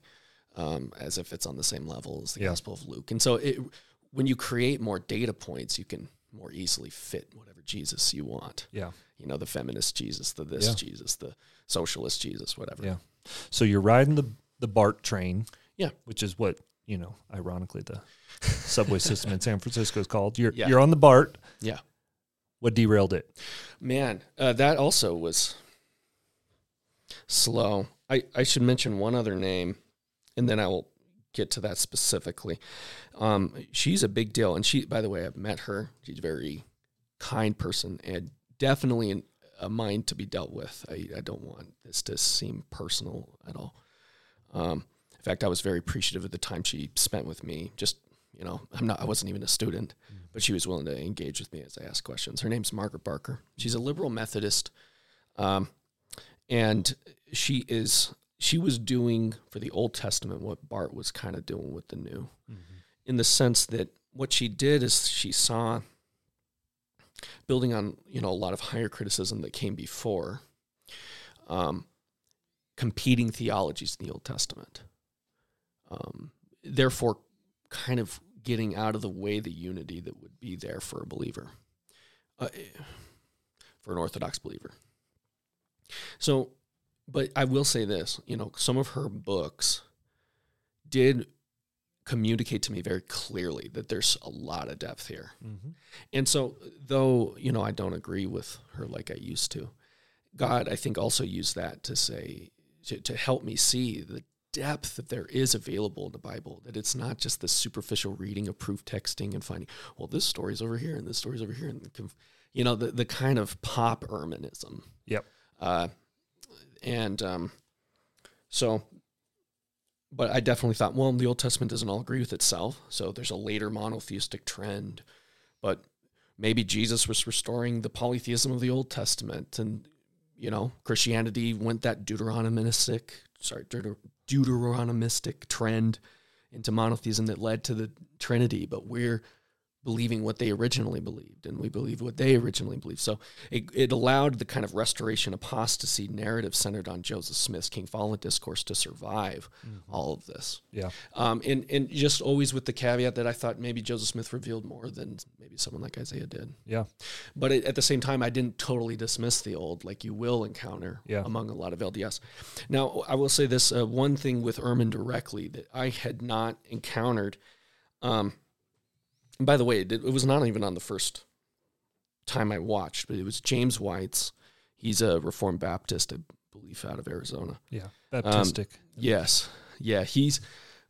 um, as if it's on the same level as the yeah. Gospel of Luke. And so, it, when you create more data points, you can more easily fit whatever Jesus you want. Yeah, you know, the feminist Jesus, the this yeah. Jesus, the socialist Jesus, whatever. Yeah. So you're riding the the BART train. Yeah, which is what you know, ironically, the subway system in San Francisco is called. You're yeah. you're on the BART. Yeah. What derailed it? Man, uh, that also was slow. I, I should mention one other name and then I will get to that specifically. Um, she's a big deal, and she, by the way, I've met her. She's a very kind person and definitely a mind to be dealt with. I, I don't want this to seem personal at all. Um, in fact, I was very appreciative of the time she spent with me. Just you know, I'm not, I wasn't even a student, mm-hmm. but she was willing to engage with me as I asked questions. Her name's Margaret Barker. She's a liberal Methodist, um, and she is she was doing for the Old Testament what Bart was kind of doing with the New, mm-hmm. in the sense that what she did is she saw, building on you know a lot of higher criticism that came before, um, competing theologies in the Old Testament. Um, therefore, kind of getting out of the way the unity that would be there for a believer, uh, for an Orthodox believer. So but I will say this, you know, some of her books did communicate to me very clearly that there's a lot of depth here. Mm-hmm. And so, though, you know, I don't agree with her like I used to, God, I think, also used that to say, to, to help me see the depth that there is available in the Bible, that it's not just the superficial reading of proof texting and finding, well, this story's over here and this story's over here. And, you know, the, the kind of pop Ehrmanism. Yep. Uh, and um, so, but I definitely thought, well, the Old Testament doesn't all agree with itself. So there's a later monotheistic trend, but maybe Jesus was restoring the polytheism of the Old Testament, and you know, Christianity went that Deuteronomistic, sorry, Deut- Deuteronomistic trend into monotheism that led to the Trinity. But we're believing what they originally believed, and we believe what they originally believed. So it, it allowed the kind of restoration apostasy narrative centered on Joseph Smith's King Follett discourse to survive mm-hmm. all of this. Yeah. Um, and, and just always with the caveat that I thought maybe Joseph Smith revealed more than maybe someone like Isaiah did. Yeah. But it, at the same time, I didn't totally dismiss the old, like you will encounter yeah. among a lot of LDS. Now, I will say this uh, one thing with Ehrman directly that I had not encountered. Um, and by the way, it, it was not even on the first time I watched, but it was James White's. He's a Reformed Baptist, I believe, out of Arizona. Yeah, Baptistic. Um, yes, yeah, he's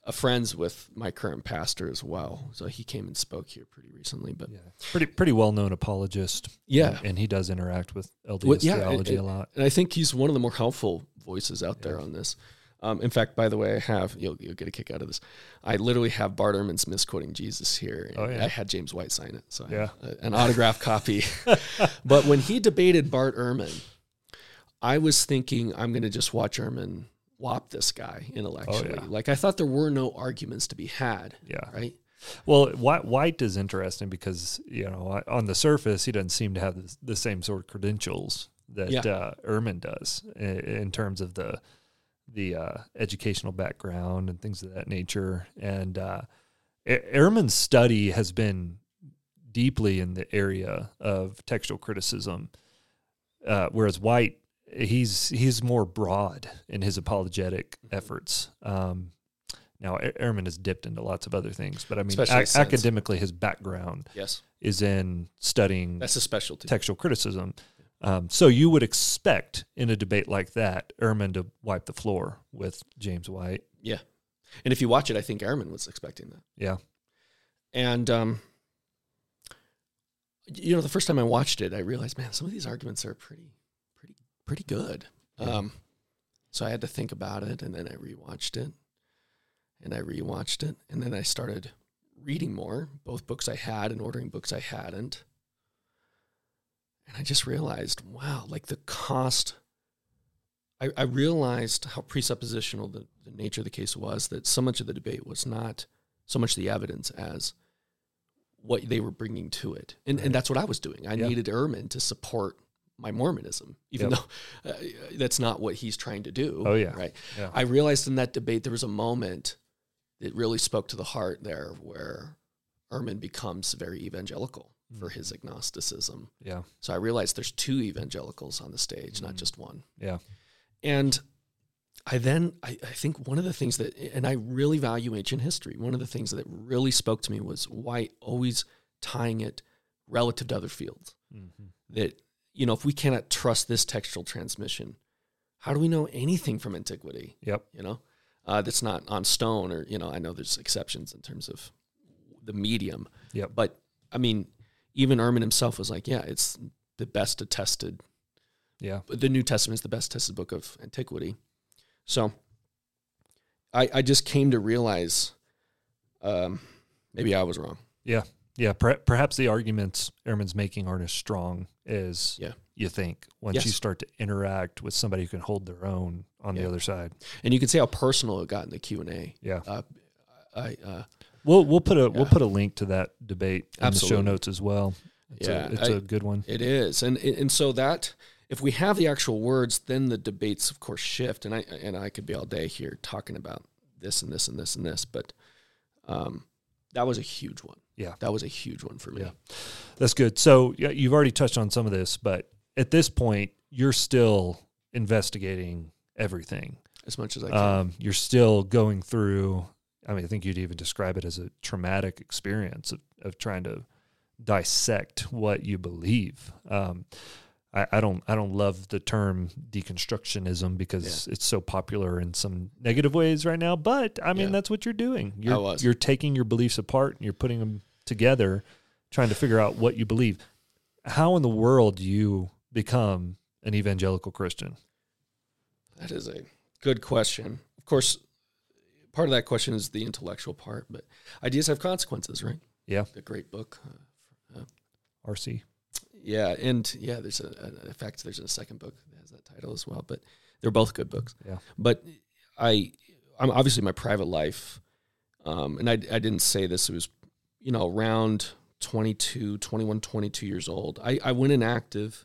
a friends with my current pastor as well. So he came and spoke here pretty recently, but yeah. pretty pretty well known apologist. Yeah, and, and, he does interact with LDS well, yeah, theology and, a lot. And I think he's one of the more helpful voices out there on this. Um, in fact, by the way, I have you'll you'll get a kick out of this. I literally have Bart Ehrman's misquoting Jesus here. Oh, yeah. I had James White sign it, so I Yeah. a- an autograph copy. <laughs> but when he debated Bart Ehrman, I was thinking I'm going to just watch Ehrman whop this guy intellectually. Oh, yeah. Like I thought there were no arguments to be had. Yeah. Right. Well, White, is interesting because you know on the surface he doesn't seem to have the, the same sort of credentials that Yeah. uh, Ehrman does in, in terms of the the uh, educational background and things of that nature. And uh, Ehrman's study has been deeply in the area of textual criticism, uh, whereas White he's he's more broad in his apologetic efforts. Um, now, Ehrman has dipped into lots of other things, but I mean, since- academically, his background Yes. is in studying That's a specialty. textual criticism. Um, so you would expect in a debate like that, Ehrman to wipe the floor with James White. Yeah. And if you watch it, I think Ehrman was expecting that. Yeah. And um, you know, the first time I watched it, I realized, man, some of these arguments are pretty, pretty, pretty good. Yeah. Um, so I had to think about it, and then I rewatched it, and I rewatched it, and then I started reading more, both books I had and ordering books I hadn't. And I just realized, wow, like the cost. I, I realized how presuppositional the, the nature of the case was, that so much of the debate was not so much the evidence as what they were bringing to it. And, Right. and that's what I was doing. I Yeah. needed Ehrman to support my Mormonism, even Yep. though uh, that's not what he's trying to do. Oh, yeah. Right. Yeah. I realized in that debate there was a moment that really spoke to the heart there where Ehrman becomes very evangelical for his agnosticism. Yeah. So I realized there's two evangelicals on the stage, not Mhm. just one. Yeah. And I then, I, I think one of the things that, and I really value ancient history, one of the things that really spoke to me was White always tying it relative to other fields. Mhm. That, you know, if we cannot trust this textual transmission, how do we know anything from antiquity? Yep. You know, uh, that's not on stone or, you know, I know there's exceptions in terms of the medium, Yeah. but I mean, even Ehrman himself was like, yeah, it's the best attested Yeah. the New Testament is the best tested book of antiquity. So I, I just came to realize um, maybe I was wrong. Yeah. Per- perhaps the arguments Ehrman's making aren't as strong as Yeah. you think once Yes. you start to interact with somebody who can hold their own on Yeah. the other side. And you can see how personal it got in the Q and A. Yeah. Uh, I uh, We'll we'll put a we'll put a link to that debate in the show notes as well. It's Yeah, a, it's I- a good one. it is, and and so that if we have the actual words, then the debates, of course, shift. And I and I could be all day here talking about this and this and this and this, but um, that was a huge one. Yeah. that was a huge one for me. Yeah. That's good. So yeah, you've already touched on some of this, but at this point, you're still investigating everything. As much as I can. Um, you're still going through. I mean, I think you'd even describe it as a traumatic experience of, of trying to dissect what you believe. Um, I, I don't. I don't love the term deconstructionism because it's so popular in some negative ways right now. But I mean, Yeah. that's what you're doing. You're you're taking your beliefs apart and you're putting them together, trying to figure out what you believe. How in the world do you become an evangelical Christian? That is a good question. Of course, part of that question is the intellectual part, but ideas have consequences, right? Yeah. The great book. Uh, RC. yeah, and yeah, there's a, a in fact there's a second book that has that title as well, but they're both good books. Yeah. But I, I'm obviously my private life, um, and I, I didn't say this. It was, you know, around 22, 21, 22 years old. I, I went inactive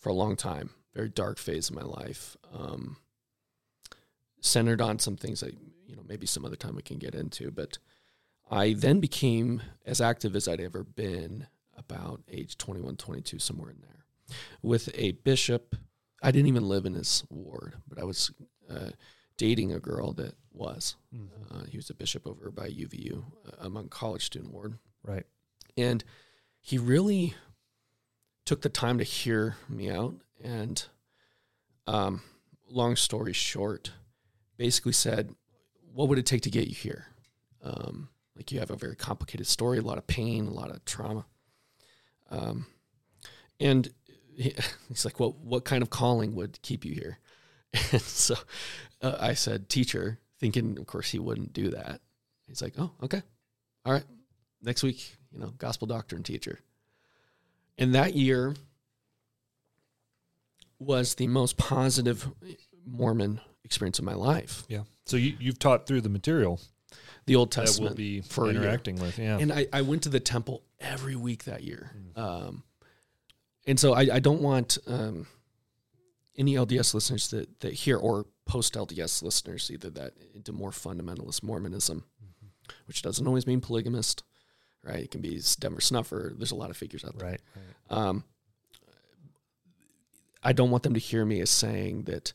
for a long time. Very dark phase of my life. Um, centered on some things that you know maybe some other time we can get into, but I then became as active as I'd ever been about age 21, 22, somewhere in there, with a bishop. I didn't even live in his ward, but I was uh, dating a girl that was. Uh, he was a bishop over by UVU uh, among college student ward. Right. And he really took the time to hear me out. And um, long story short, basically said, What would it take to get you here? Um, like you have a very complicated story, a lot of pain, a lot of trauma. Um, and he, <laughs> he's like, well, what kind of calling would keep you here? <laughs> And so uh, I said, teacher, thinking, of course, he wouldn't do that. He's like, oh, okay. All right. Next week, you know, gospel doctrine teacher. And that year was the most positive Mormon experience of my life. Yeah. So you, you've taught through the material The Old that we'll be for interacting with. Yeah. And I, I went to the temple every week that year. Mm. Um, and so I, I don't want um, any LDS listeners that, that hear or post LDS listeners either that into more fundamentalist Mormonism, Mm-hmm. which doesn't always mean polygamist, right? It can be Denver Snuffer. There's a lot of figures out there. right. right. Um, I don't want them to hear me as saying that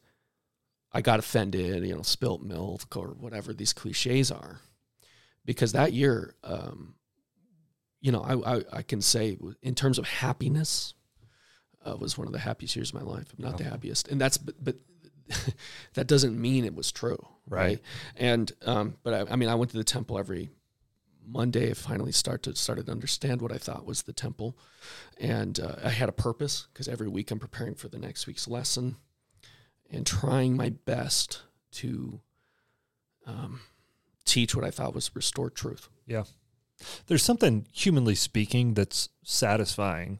I got offended, you know, spilt milk or whatever these cliches are, because that year, um, you know, I, I I can say in terms of happiness, uh, was one of the happiest years of my life. I'm not the happiest, and that's but, but <laughs> that doesn't mean it was true, right? Right. And um, but I, I mean, I went to the temple every Monday. I finally started started to understand what I thought was the temple, and uh, I had a purpose because every week I'm preparing for the next week's lesson, and trying my best to um, teach what I thought was restored truth. Yeah. There's something humanly speaking that's satisfying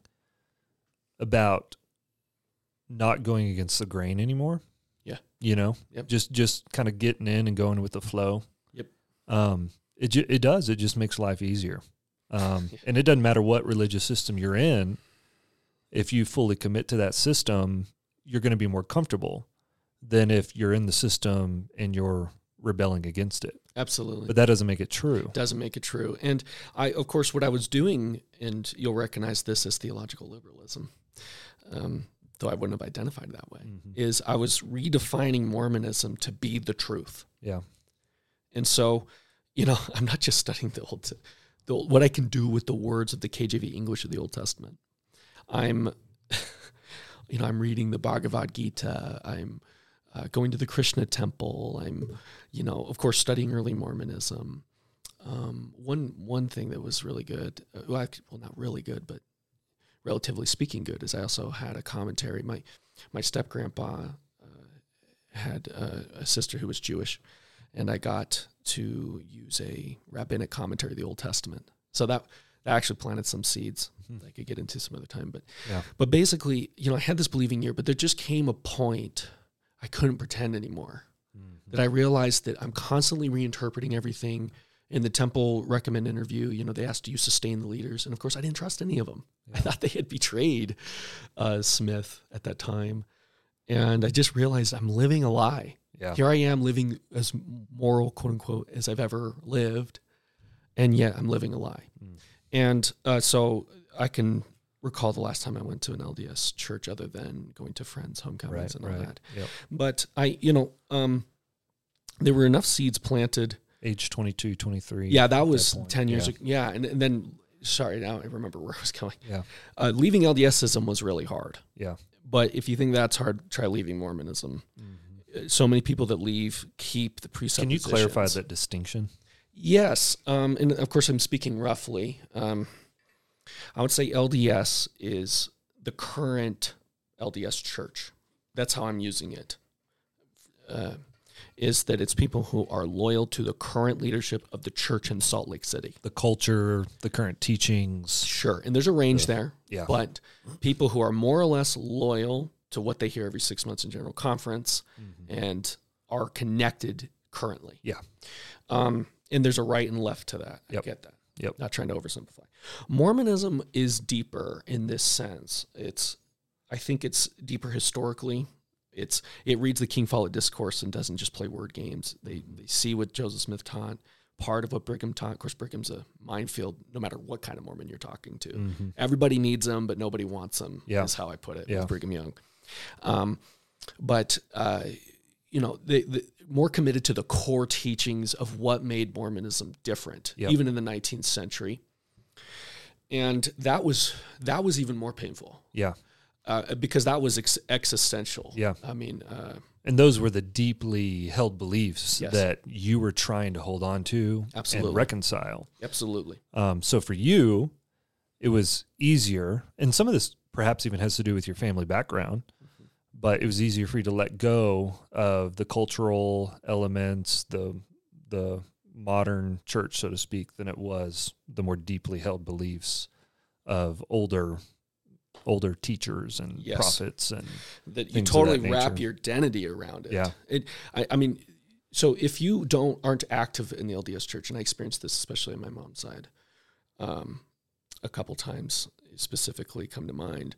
about not going against the grain anymore. Yeah. You know, Yep. just just kind of getting in and going with the flow. Yep. Um, it ju- it does. It just makes life easier. Um, Yeah. <laughs> and it doesn't matter what religious system you're in. If you fully commit to that system, you're going to be more comfortable than if you're in the system and you're rebelling against it. Absolutely. But that doesn't make it true. doesn't make it true. And I, of course, what I was doing, and you'll recognize this as theological liberalism, um, though I wouldn't have identified that way, Mhm. is I was redefining Mormonism to be the truth. Yeah. And so, you know, <laughs> I'm not just studying the old, the old, what I can do with the words of the KJV English of the Old Testament. I'm, <laughs> you know, I'm reading the Bhagavad Gita. I'm uh, going to the Krishna temple. I'm, you know, of course, studying early Mormonism. Um, one one thing that was really good, uh, well, not really good, but relatively speaking, good, is I also had a commentary. My my step grandpa uh, had uh, a sister who was Jewish, and I got to use a rabbinic commentary of the Old Testament. So that that actually planted some seeds. Mhm. I could get into some other time, but Yeah. but basically, you know, I had this believing year, but there just came a point I couldn't pretend anymore. That I realized that I'm constantly reinterpreting everything. In the temple recommend interview, you know, they asked, "Do you sustain the leaders?" And of course, I didn't trust any of them. <laughs> I thought they had betrayed uh, Smith at that time, and I just realized I'm living a lie. Yeah. Here I am living as moral, quote unquote, as I've ever lived, and yet I'm living a lie. Mm. And uh, so I can recall the last time I went to an LDS church, other than going to friends' homecomings Right. and all Right. that. Yep. But I, you know, um, there were enough seeds planted. Age 22, 23. Yeah, that was point. ten years Yeah. ago. Yeah, and, and then sorry, now I remember where I was going. Yeah. Uh, leaving LDSism was really hard. Yeah. But if you think that's hard, try leaving Mormonism. Mhm. Uh, So many people that leave keep the presuppositions. Can you clarify that distinction? Yes, um, and of course I'm speaking roughly. Um, I would say LDS is the current LDS church. That's how I'm using it. Uh, is that it's people who are loyal to the current leadership of the church in Salt Lake City. The culture, the current teachings. Sure, and there's a range there, Yeah. but people who are more or less loyal to what they hear every six months in General Conference Mhm. and are connected currently. Yeah. Um, and there's a right and left to that. Yep. I get that. Yep. Not trying to oversimplify. Mormonism is deeper in this sense. It's, I think it's deeper historically. It's it reads the King Follett discourse and doesn't just play word games. They they see what Joseph Smith taught, part of what Brigham taught. Of course, Brigham's a minefield, no matter what kind of Mormon you're talking to. Mhm. Everybody needs them, but nobody wants them. Yeah. is how I put it Yeah. with Brigham Young. Um, but uh, you know, they, they more committed to the core teachings of what made Mormonism different, Yep. even in the 19th century. And that was that was even more painful Yeah. uh, because that was ex- existential. Yeah. I mean, uh, And those were the deeply held beliefs Yes. that you were trying to hold on to Absolutely. and reconcile. absolutely. Um, so for you, it was easier. And some of this perhaps even has to do with your family background. but it was easier for you to let go of the cultural elements, the the modern church, so to speak, than it was the more deeply held beliefs of older older teachers and Yes. prophets and that you totally that wrap your identity around it. Yeah. It, I, I mean, so if you don't aren't active in the LDS church, and I experienced this especially on my mom's side, um, a couple times specifically come to mind,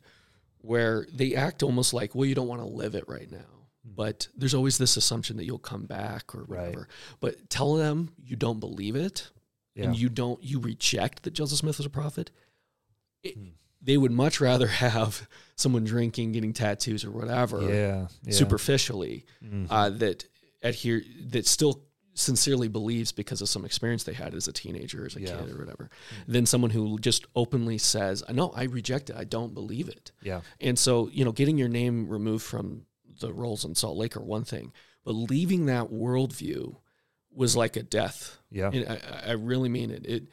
where they act almost like, well, you don't want to live it right now. But there's always this assumption that you'll come back or Right. whatever. But tell them you don't believe it yeah, and you don't you reject that Joseph Smith was a prophet, it, Hmm. they would much rather <laughs> have someone drinking, getting tattoos or whatever, yeah, yeah. superficially, Mhm. uh, that adhere that still sincerely believes because of some experience they had as a teenager, as a Yeah. kid, or whatever, than someone who just openly says, "No, I reject it. I don't believe it." yeah, And so, you know, getting your name removed from the rolls in Salt Lake are one thing, but leaving that worldview was like a death yeah, and I, I really mean it. It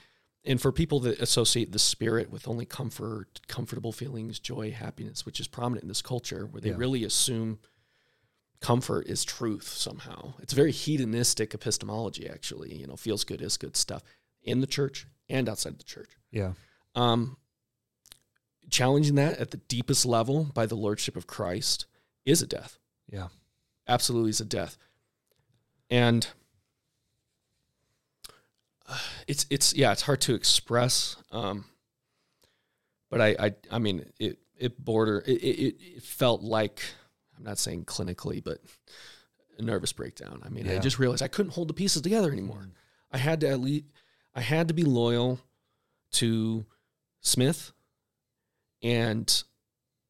and for people that associate the spirit with only comfort, comfortable feelings, joy, happiness, which is prominent in this culture, where they Yeah. really assume comfort is truth somehow. It's very hedonistic epistemology, actually. You know, feels good is good stuff in the church and outside the church. yeah, Um, challenging that at the deepest level by the lordship of Christ is a death yeah, absolutely is a death. And it's it's yeah, it's hard to express. Um, but I I I mean it it border it, it it felt like I'm not saying clinically, but a nervous breakdown. I mean, I just realized I couldn't hold the pieces together anymore. I had to at least I had to be loyal to Smith and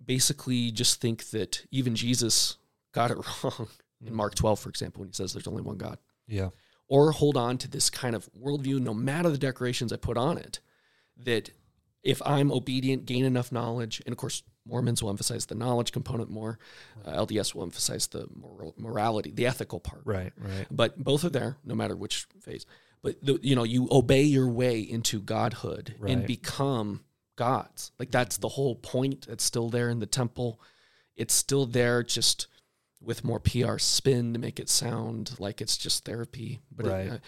basically just think that even Jesus got it <laughs> wrong in Mark 12, for example, when he says there's only one God. yeah, Or hold on to this kind of worldview, no matter the decorations I put on it, that if I'm obedient, gain enough knowledge, and of course, Mormons will emphasize the knowledge component more, uh, LDS will emphasize the moral, morality, the ethical part. Right, right, but both are there no matter which phase. But the, you know you obey your way into godhood and become gods. Like that's the whole point. It's still there in the temple. It's still there just with more pr spin to make it sound like it's just therapy. But it,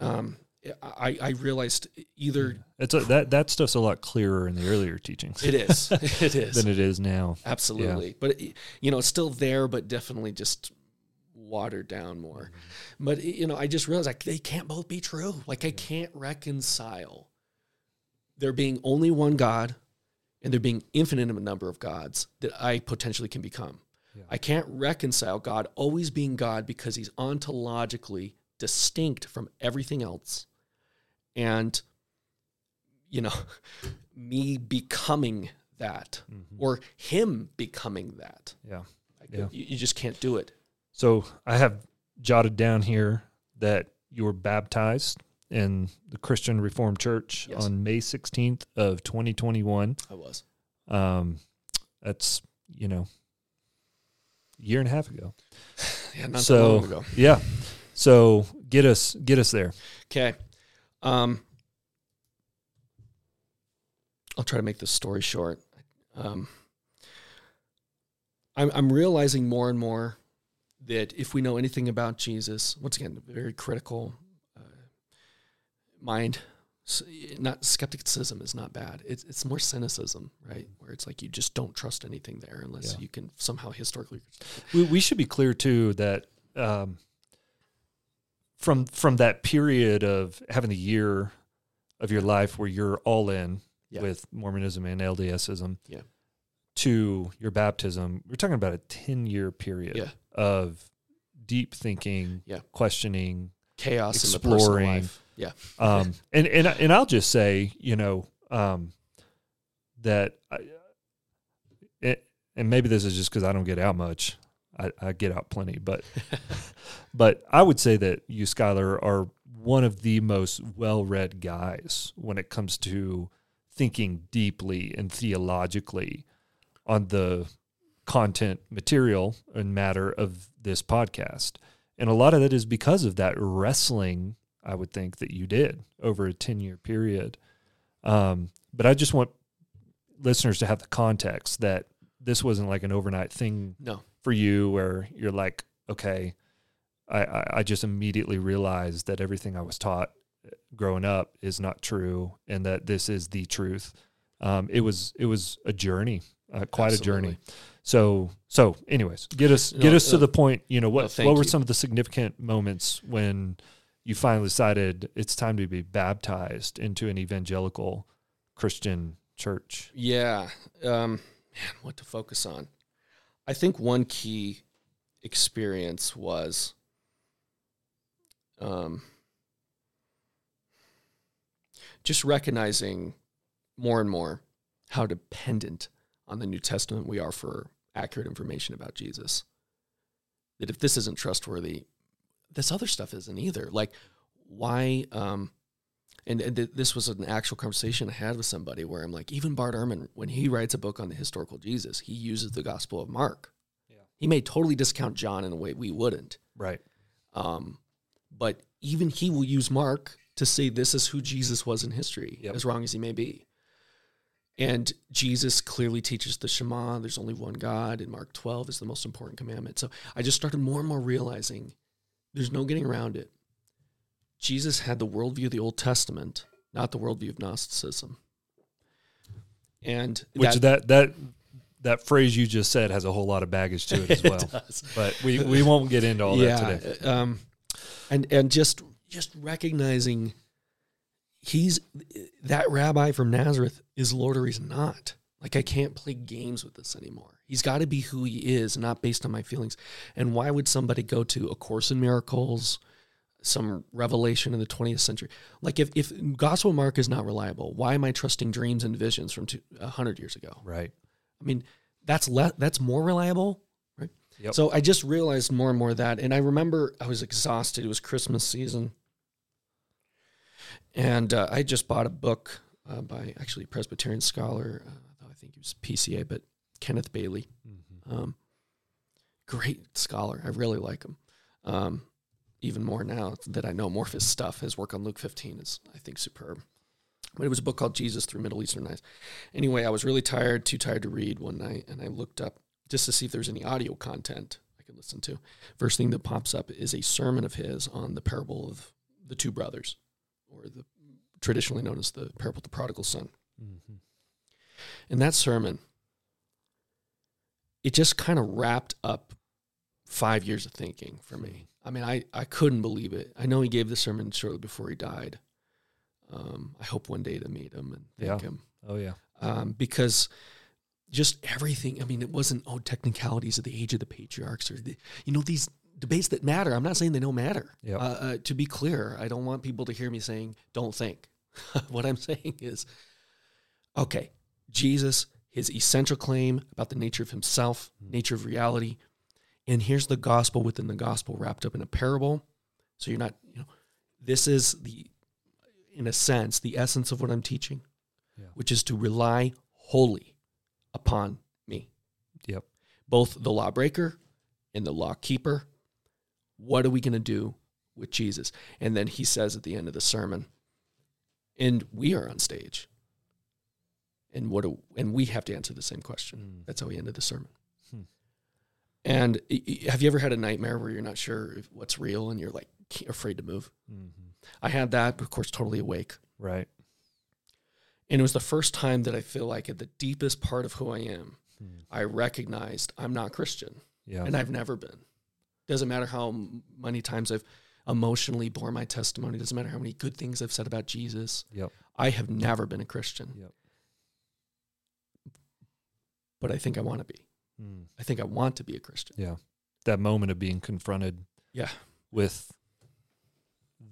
uh, um I, I realized either It's a, that that stuff's a lot clearer in the earlier teachings it is. <laughs> <laughs> It is. than it is now. Absolutely. But, it, you know, it's still there, but definitely just watered down more. But, you know, I just realized like they can't both be true. Like I can't reconcile there being only one God and there being infinite number of gods that I potentially can become. Yeah. I can't reconcile God always being God because he's ontologically distinct from everything else. And, you know, <laughs> me becoming that Mhm. or him becoming that. Yeah. Yeah. You, you just can't do it. So I have jotted down here that you were baptized in the Christian Reformed Church Yes. on May 16th of 2021. I was. Um, that's, you know, a year and a half ago. <sighs> Yeah, not So- long ago. Yeah. So get us, get us there. Okay. Um, I'll try to make this story short. Um, I'm, I'm realizing more and more that if we know anything about Jesus, once again, very critical mind. Not skepticism is not bad. It's it's more cynicism, right? Where it's like you just don't trust anything there unless Yeah. you can somehow historically. We, we should be clear too that um, from from that period of having the year of your life where you're all in Yeah. with Mormonism and LDSism, Yeah. to your baptism, we're talking about a ten year period Yeah. of deep thinking, Yeah. questioning, Chaos in the personal Exploring. life. Yeah. um, and and and I'll just say, you know, um, that, I, it, and maybe this is just because I don't get out much. I, I get out plenty, but <laughs> but I would say that you, Skyler, are one of the most well-read guys when it comes to thinking deeply and theologically on the content material and matter of this podcast. And a lot of that is because of that wrestling, I would think, that you did over a 10 year period. Um, but I just want listeners to have the context that this wasn't like an overnight thing No. for you where you're like, okay, I, I, just immediately realized that everything I was taught uh, growing up is not true and that this is the truth. Um, it was it was a journey, uh, quite a journey. So so anyways, get us No, get us to uh, the point, you know, what no, what were you. some of the significant moments when you finally decided it's time to be baptized into an evangelical Christian church? Yeah. Um, man, what to focus on? I think one key experience was um, just recognizing more and more how dependent on the New Testament we are for accurate information about Jesus. That if this isn't trustworthy, this other stuff isn't either. Like, why? Um, and, and th- this was an actual conversation I had with somebody where I'm like, even Bart Ehrman, when he writes a book on the historical Jesus, he uses the Gospel of Mark. Yeah. He may totally discount John in a way we wouldn't. Right. Um, but even he will use Mark to say this is who Jesus was in history, Yep. as wrong as he may be. And Jesus clearly teaches the Shema. There's only one God, and Mark 12 is the most important commandment. So I just started more and more realizing there's no getting around it. Jesus had the worldview of the Old Testament, not the worldview of Gnosticism. And Which that that that phrase you just said has a whole lot of baggage to it as <laughs> well. does. but we, we won't get into all that today. Um, and and just just recognizing he's that rabbi from Nazareth is Lord or he's not. Like I can't play games with this anymore. He's got to be who he is, not based on my feelings. And why would somebody go to A Course in Miracles, some revelation in the 20th century? Like if if Gospel Mark is not reliable, why am I trusting dreams and visions from two, 100 years ago? Right. I mean, that's le- that's more reliable, right? Yep. So I just realized more and more of that, and I remember I was exhausted. It was Christmas season, and uh, I just bought a book uh, by actually a Presbyterian scholar. Uh, I think he was PCA, but Kenneth Bailey, um, great scholar. I really like him. Um, even more now that I know more of his stuff. His work on Luke 15 is, I think, superb. But it was a book called Jesus Through Middle Eastern Eyes. Anyway, I was really tired, too tired to read one night, and I looked up just to see if there's any audio content I could listen to. First thing that pops up is a sermon of his on the parable of the two brothers, or the traditionally known as the parable of the prodigal son. Mhm. And that sermon, it just kind of wrapped up five years of thinking for me. I mean, I, I couldn't believe it. I know he gave the sermon shortly before he died. Um, I hope one day to meet him and thank Yeah. him Oh yeah. um, because just everything. I mean, it wasn't oh technicalities of the age of the patriarchs or the, you know these debates that matter. I'm not saying they don't matter. Yep. Uh, uh, to be clear, I don't want people to hear me saying don't think. <laughs> what I'm saying is, okay, Jesus, his essential claim about the nature of himself, mm. nature of reality, and here's the gospel within the gospel wrapped up in a parable. So you're not, you know, this is the, in a sense, the essence of what I'm teaching, Yeah. which is to rely wholly upon me, Yep. both the lawbreaker and the law keeper. What are we going to do with Jesus? And then he says at the end of the sermon, and we are on stage. And what do, and we have to answer the same question. Mm. That's how he ended the sermon. Hmm. And have you ever had a nightmare where you're not sure if what's real and you're like afraid to move? Mhm. I had that, of course, totally awake. Right. And it was the first time that I feel like at the deepest part of who I am, Hmm. I recognized I'm not Christian, Yeah. and I've never been. Doesn't matter how many times I've emotionally bore my testimony. Doesn't matter how many good things I've said about Jesus. Yep. I have never been a Christian. Yep. But I think I want to be. Mm. I think I want to be a Christian. Yeah. That moment of being confronted Yeah. with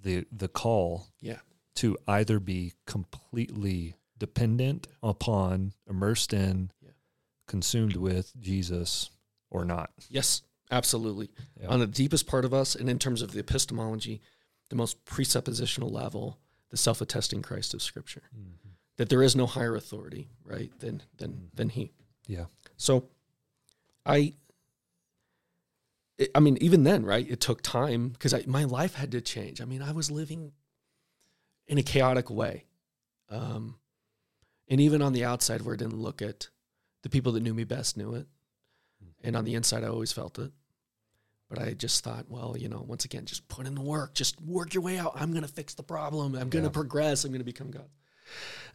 the the call Yeah. to either be completely dependent upon, immersed in, Yeah. consumed with Jesus or not. Yes, absolutely. Yeah. On the deepest part of us, and in terms of the epistemology, the most presuppositional level, the self-attesting Christ of Scripture, Mhm. that there is no higher authority, right, than than than He. Yeah. So, I, I- I mean, even then, right? It took time because my life had to change. I mean, I was living in a chaotic way, um, and even on the outside, where it didn't look it, the people that knew me best knew it, and on the inside, I always felt it. But I just thought, well, you know, once again, just put in the work, just work your way out. I'm going to fix the problem. I'm going to Yeah. progress. I'm going to become God.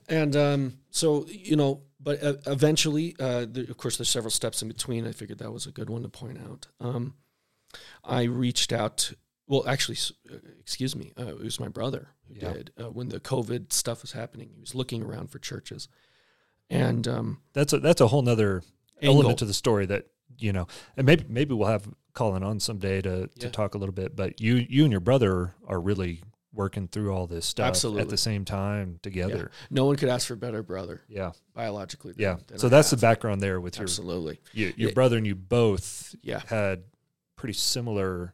And um, so, you know, but uh, eventually, uh, there, of course, there's several steps in between. I figured that was a good one to point out. Um, I reached out. Well, actually, uh, excuse me, uh, it was my brother who Yeah. did uh, when the COVID stuff was happening. He was looking around for churches, and um, That's a that's a whole nother Angle. element to the story that you know, and maybe maybe we'll have Colin on someday to to talk a little bit. But you you and your brother are really working through all this stuff at the same time together. no one could ask for a better brother Yeah, biologically. Than, yeah. than So I that's the background there with your Absolutely, you, your Yeah. brother and you both yeah, had pretty similar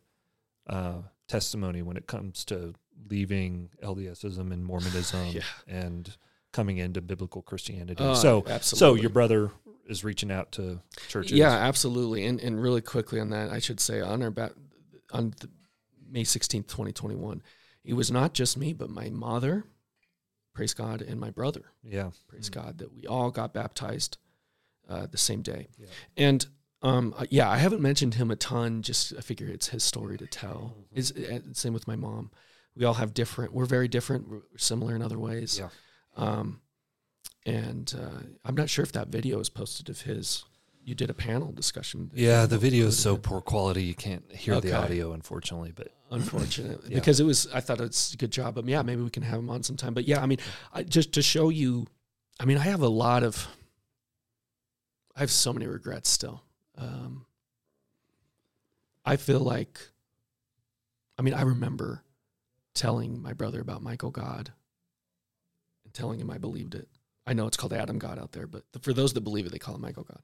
uh, testimony when it comes to leaving LDSism and Mormonism <sighs> Yeah. and coming into biblical Christianity. Uh, so, so your brother is reaching out to churches. Yeah, absolutely. And and really quickly on that, I should say on our back on the, May sixteenth, twenty twenty one, it was not just me, but my mother, praise God, and my brother, yeah, praise Mm. God, that we all got baptized uh, the same day. Yeah. And um, uh, yeah, I haven't mentioned him a ton. Just I figure it's his story to tell. Mm-hmm. Is uh, same with my mom. We all have different. We're very different. We're similar in other ways. Yeah. Um, and uh, I'm not sure if that video is posted of his. You did a panel discussion. Yeah, the video is so poor quality you can't hear Okay. the audio, unfortunately. But it. unfortunate <laughs> Yeah. because it was. I thought it's a good job. But yeah, maybe we can have him on sometime. But yeah, I mean, I, just to show you. I mean, I have a lot of. I have so many regrets still. Um, I feel like. I mean, I remember telling my brother about Michael God and telling him I believed it. I know it's called Adam God out there, but for those that believe it, they call it Michael God.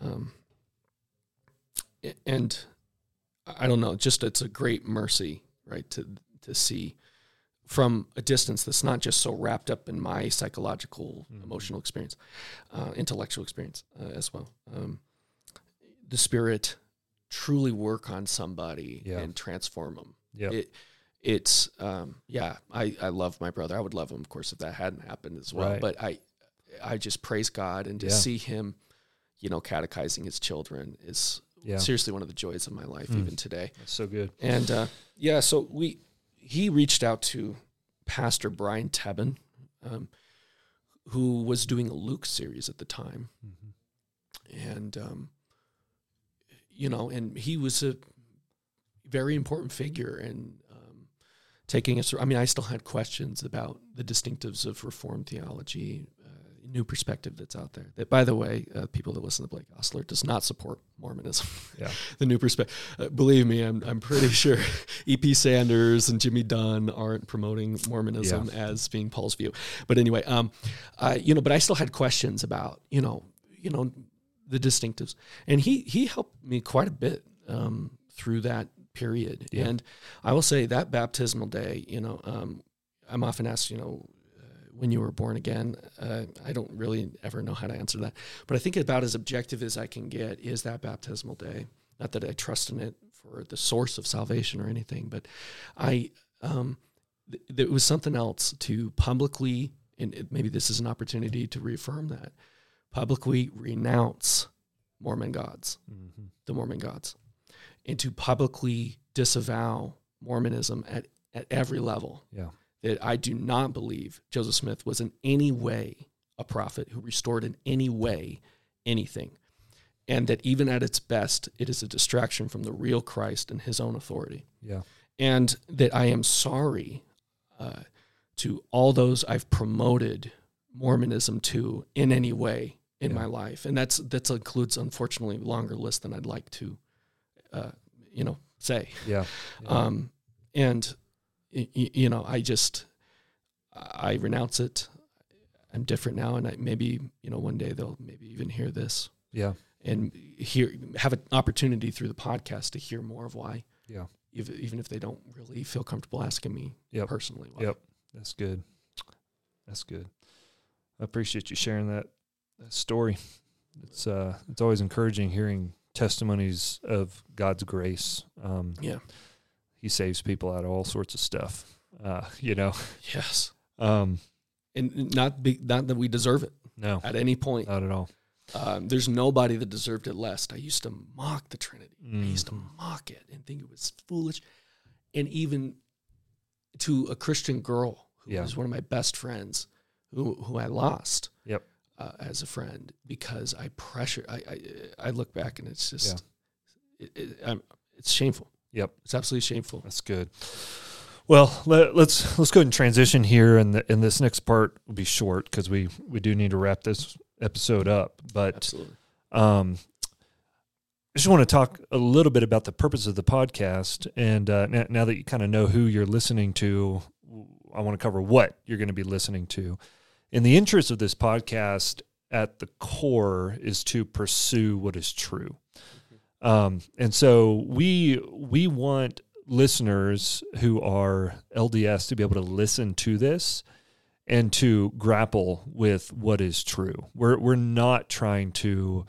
Um, and I don't know, just it's a great mercy, right, to to see from a distance that's not just so wrapped up in my psychological, Mhm. emotional experience, uh, intellectual experience uh, as well. Um, the spirit truly work on somebody Yeah. and transform them. yeah, It, it's um, yeah. I, I love my brother. I would love him, of course, if that hadn't happened as well. Right. But I I just praise God and to Yeah. see him, you know, catechizing his children is yeah. seriously one of the joys of my life, Mm. even today. That's so good. And uh, yeah, so we he reached out to Pastor Brian Tebben, um, who was doing a Luke series at the time, Mhm. and um, you know, and he was a very important figure in um, taking us. I mean, I still had questions about the distinctives of Reformed theology, new perspective that's out there. That, by the way, uh, people that listen to Blake Ostler does not support Mormonism. Yeah. <laughs> the new perspective. Uh, believe me, I'm I'm pretty <laughs> sure E.P. Sanders and Jimmy Dunn aren't promoting Mormonism as being Paul's view. But anyway, um, I you know, but I still had questions about you know you know the distinctives, and he he helped me quite a bit um, through that period. Yeah. And I will say that baptismal day, you know, um, I'm often asked, you know. When you were born again, uh, I don't really ever know how to answer that, but I think about as objective as I can get is that baptismal day. Not that I trust in it for the source of salvation or anything, but I um, th- there was something else to publicly, and it- maybe this is an opportunity to reaffirm that publicly renounce Mormon gods, Mhm. the Mormon gods, and to publicly disavow Mormonism at, at every level. Yeah. That I do not believe Joseph Smith was in any way a prophet who restored in any way anything. And that even at its best, it is a distraction from the real Christ and his own authority Yeah. and that I am sorry uh, to all those I've promoted Mormonism to in any way in Yeah. my life, and that's that includes unfortunately a longer list than I'd like to, uh, you know, say. Yeah. Yeah. Um, and you know, I just I renounce it. I'm different now, and I, maybe you know one day they'll maybe even hear this yeah. and hear have an opportunity through the podcast to hear more of why Yeah. if, even if they don't really feel comfortable asking me Yep. personally. Why. Yep. That's good. That's good. I appreciate you sharing that, that story. It's uh it's always encouraging hearing testimonies of God's grace. Um Yeah. He saves people out of all sorts of stuff. Uh, <laughs> you know. Yes. Um And not be, not that we deserve it no. at any point. Not at all. Um, there's nobody that deserved it less. I used to mock the Trinity. I used to Mm. mock it and think it was foolish. And even to a Christian girl who Yeah. was one of my best friends, who who I lost Yep. uh, as a friend because I pressure. I, I I look back and it's just it, it, I'm, it's shameful. Yep. It's absolutely shameful. That's good. Well, let, let's let's go ahead and transition here, and the, and this next part will be short because we we do need to wrap this episode up. But Absolutely. um, I just want to talk a little bit about the purpose of the podcast, and uh, now, now that you kind of know who you're listening to, I want to cover what you're going to be listening to. In the interest of this podcast, at the core is to pursue what is true. Um, and so we we want listeners who are LDS to be able to listen to this and to grapple with what is true. We're we're not trying to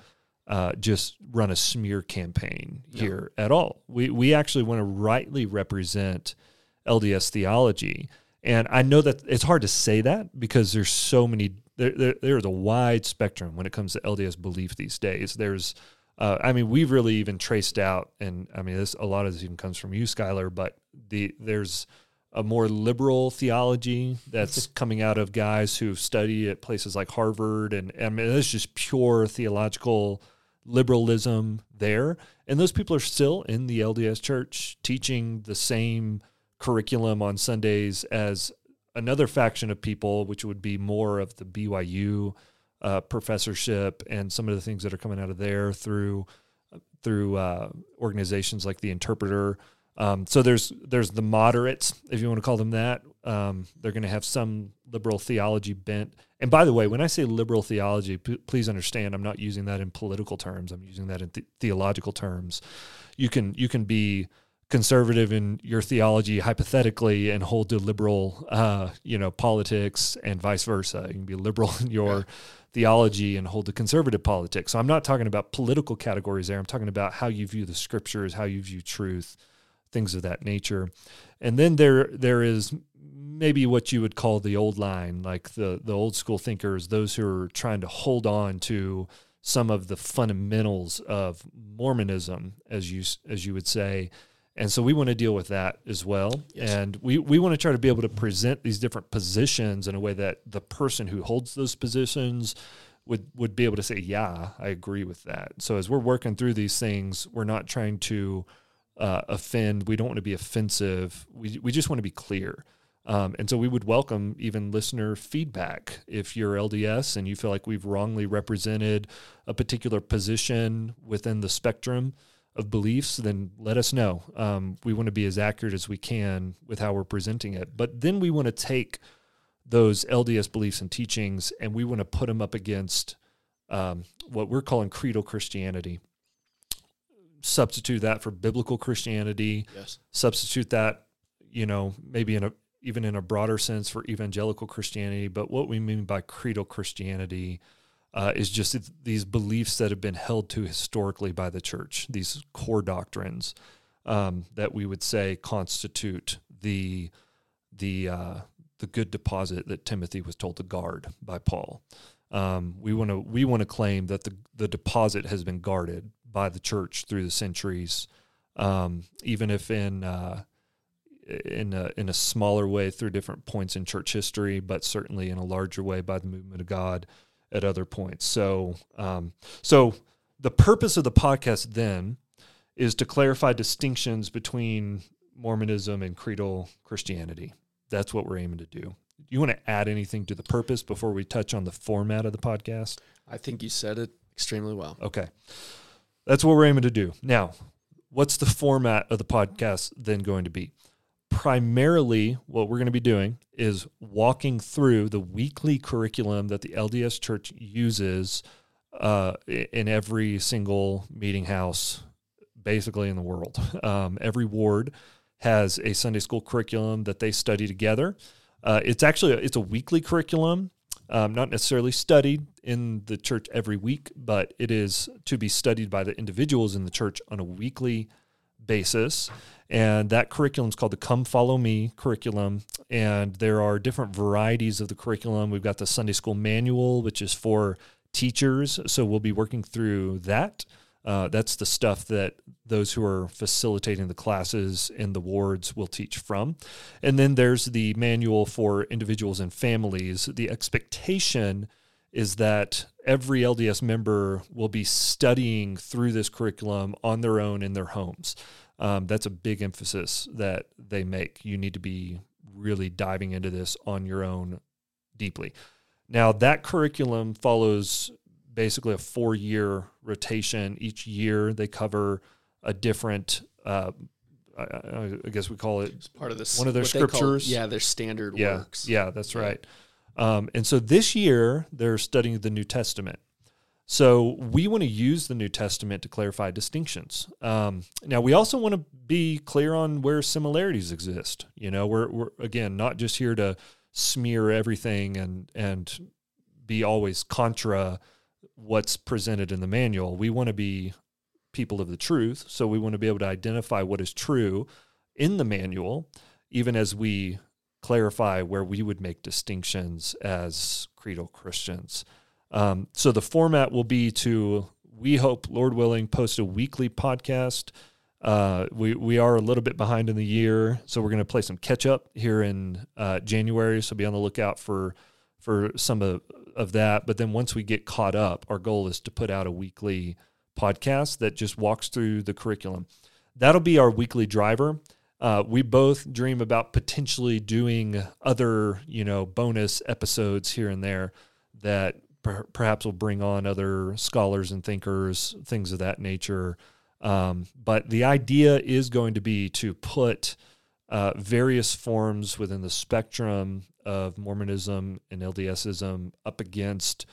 uh, just run a smear campaign No. here at all. We we actually want to rightly represent LDS theology. And I know that it's hard to say that because there's so many there, there there's a wide spectrum when it comes to LDS belief these days. There's uh, I mean, we've really even traced out, and I mean, this a lot of this even comes from you, Skyler. But the there's a more liberal theology that's <laughs> coming out of guys who study at places like Harvard, and I mean, it's just pure theological liberalism there. And those people are still in the LDS Church teaching the same curriculum on Sundays as another faction of people, which would be more of the BYU uh, professorship and some of the things that are coming out of there through through uh, organizations like the Interpreter. Um, so there's there's the moderates, if you want to call them that. Um, they're going to have some liberal theology bent. And by the way, when I say liberal theology, p- please understand I'm not using that in political terms. I'm using that in th- theological terms. You can you can be conservative in your theology hypothetically and hold to liberal uh, you know politics and vice versa. You can be liberal <laughs> in your. Theology and hold to conservative politics. So I'm not talking about political categories there. I'm talking about how you view the scriptures, how you view truth, things of that nature. And then there there is maybe what you would call the old line, like the the old school thinkers, those who are trying to hold on to some of the fundamentals of Mormonism, as you as you would say. And so we want to deal with that as well. Yes. And we, we want to try to be able to present these different positions in a way that the person who holds those positions would, would be able to say, yeah, I agree with that. So as we're working through these things, we're not trying to uh, offend. We don't want to be offensive. We, we just want to be clear. Um, and so we would welcome even listener feedback. If you're LDS and you feel like we've wrongly represented a particular position within the spectrum of beliefs, then let us know. Um, we want to be as accurate as we can with how we're presenting it. But then we want to take those LDS beliefs and teachings and we want to put them up against um, what we're calling creedal Christianity. Substitute that for biblical Christianity Yes. substitute that, you know, maybe in a even in a broader sense for evangelical Christianity. But what we mean by creedal Christianity uh, is just these beliefs that have been held to historically by the church, these core doctrines um, that we would say constitute the the uh, the good deposit that Timothy was told to guard by Paul. Um, we want to we want to claim that the the deposit has been guarded by the church through the centuries, um, even if in uh, in a, in a smaller way through different points in church history, but certainly in a larger way by the movement of God at other points. So, um, so the purpose of the podcast then is to clarify distinctions between Mormonism and creedal Christianity. That's what we're aiming to do. You want to add anything to the purpose before we touch on the format of the podcast? I think you said it extremely well. Okay. That's what we're aiming to do. Now, what's the format of the podcast then going to be? Primarily, what we're going to be doing is walking through the weekly curriculum that the LDS Church uses uh, in every single meeting house, basically in the world. <laughs> Um, every ward has a Sunday school curriculum that they study together. Uh, it's actually a, it's a weekly curriculum, um, not necessarily studied in the church every week, but it is to be studied by the individuals in the church on a weekly basis. And that curriculum is called the Come Follow Me curriculum. And there are different varieties of the curriculum. We've got the Sunday School Manual, which is for teachers. So we'll be working through that. Uh, that's the stuff that those who are facilitating the classes in the wards will teach from. And then there's the manual for individuals and families. The expectation is that every LDS member will be studying through this curriculum on their own in their homes. Um, that's a big emphasis that they make. You need to be really diving into this on your own deeply. Now, that curriculum follows basically a four year rotation. Each year they cover a different, uh, I, I, guess we call it it's part of this one of their scriptures. Call, yeah, their standard yeah, works. Yeah, that's right. Um, and so this year they're studying the New Testament. So we want to use the New Testament to clarify distinctions. Um, now we also want to be clear on where similarities exist. You know, we're, we're again not just here to smear everything and and be always contra what's presented in the manual. We want to be people of the truth, so we want to be able to identify what is true in the manual, even as we clarify where we would make distinctions as creedal Christians. Um, so the format will be to, we hope, Lord willing, post a weekly podcast. Uh, we we are a little bit behind in the year, so we're going to play some catch up here in uh, January. So be on the lookout for for some of of that. But then once we get caught up, our goal is to put out a weekly podcast that just walks through the curriculum. That'll be our weekly driver. Uh, we both dream about potentially doing other, you know, bonus episodes here and there that per- perhaps will bring on other scholars and thinkers, things of that nature. Um, but the idea is going to be to put uh, various forms within the spectrum of Mormonism and LDSism up against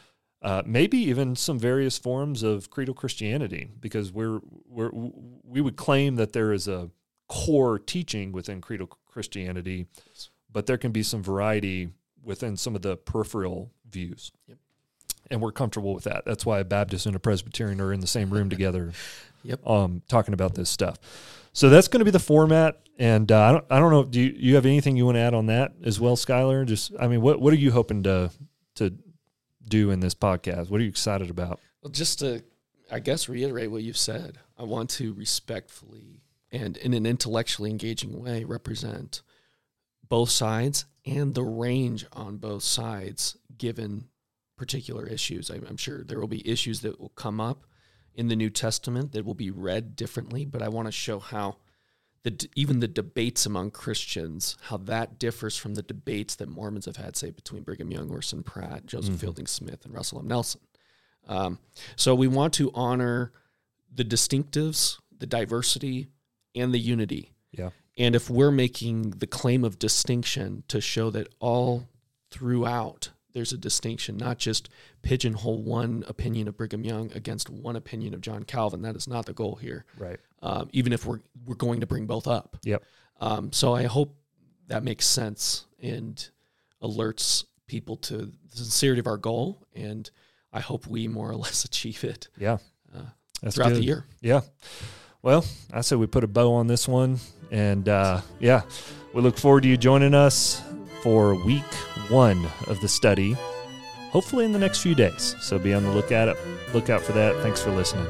uh, maybe even some various forms of creedal Christianity, because we're, we're we would claim that there is a core teaching within creedal Christianity, but there can be some variety within some of the peripheral views. Yep. And we're comfortable with that. That's why a Baptist and a Presbyterian are in the same room <laughs> together, yep. um, talking about this stuff. So that's going to be the format. And uh, I don't, I don't know. Do you, you have anything you want to add on that as well, Skyler? Just, I mean, what, what are you hoping to, to do in this podcast? What are you excited about? Well, just to, I guess, reiterate what you've said. I want to respectfully and in an intellectually engaging way represent both sides and the range on both sides given particular issues. I'm sure there will be issues that will come up in the New Testament that will be read differently, but I want to show how the, even the debates among Christians, how that differs from the debates that Mormons have had, say, between Brigham Young, Orson Pratt, Joseph mm-hmm. Fielding Smith, and Russell M. Nelson. Um, so we want to honor the distinctives, the diversity, and the unity. Yeah. And if we're making the claim of distinction to show that all throughout there's a distinction, not just pigeonhole one opinion of Brigham Young against one opinion of John Calvin. That is not the goal here. Right. Um, even if we're we're going to bring both up. Yep. Um, so I hope that makes sense and alerts people to the sincerity of our goal, and I hope we more or less <laughs> achieve it. Yeah. Uh, throughout good. the year. Yeah. Well, I said we put a bow on this one. And uh, yeah, we look forward to you joining us for week one of the study, hopefully in the next few days. So be on the lookout, lookout for that. Thanks for listening.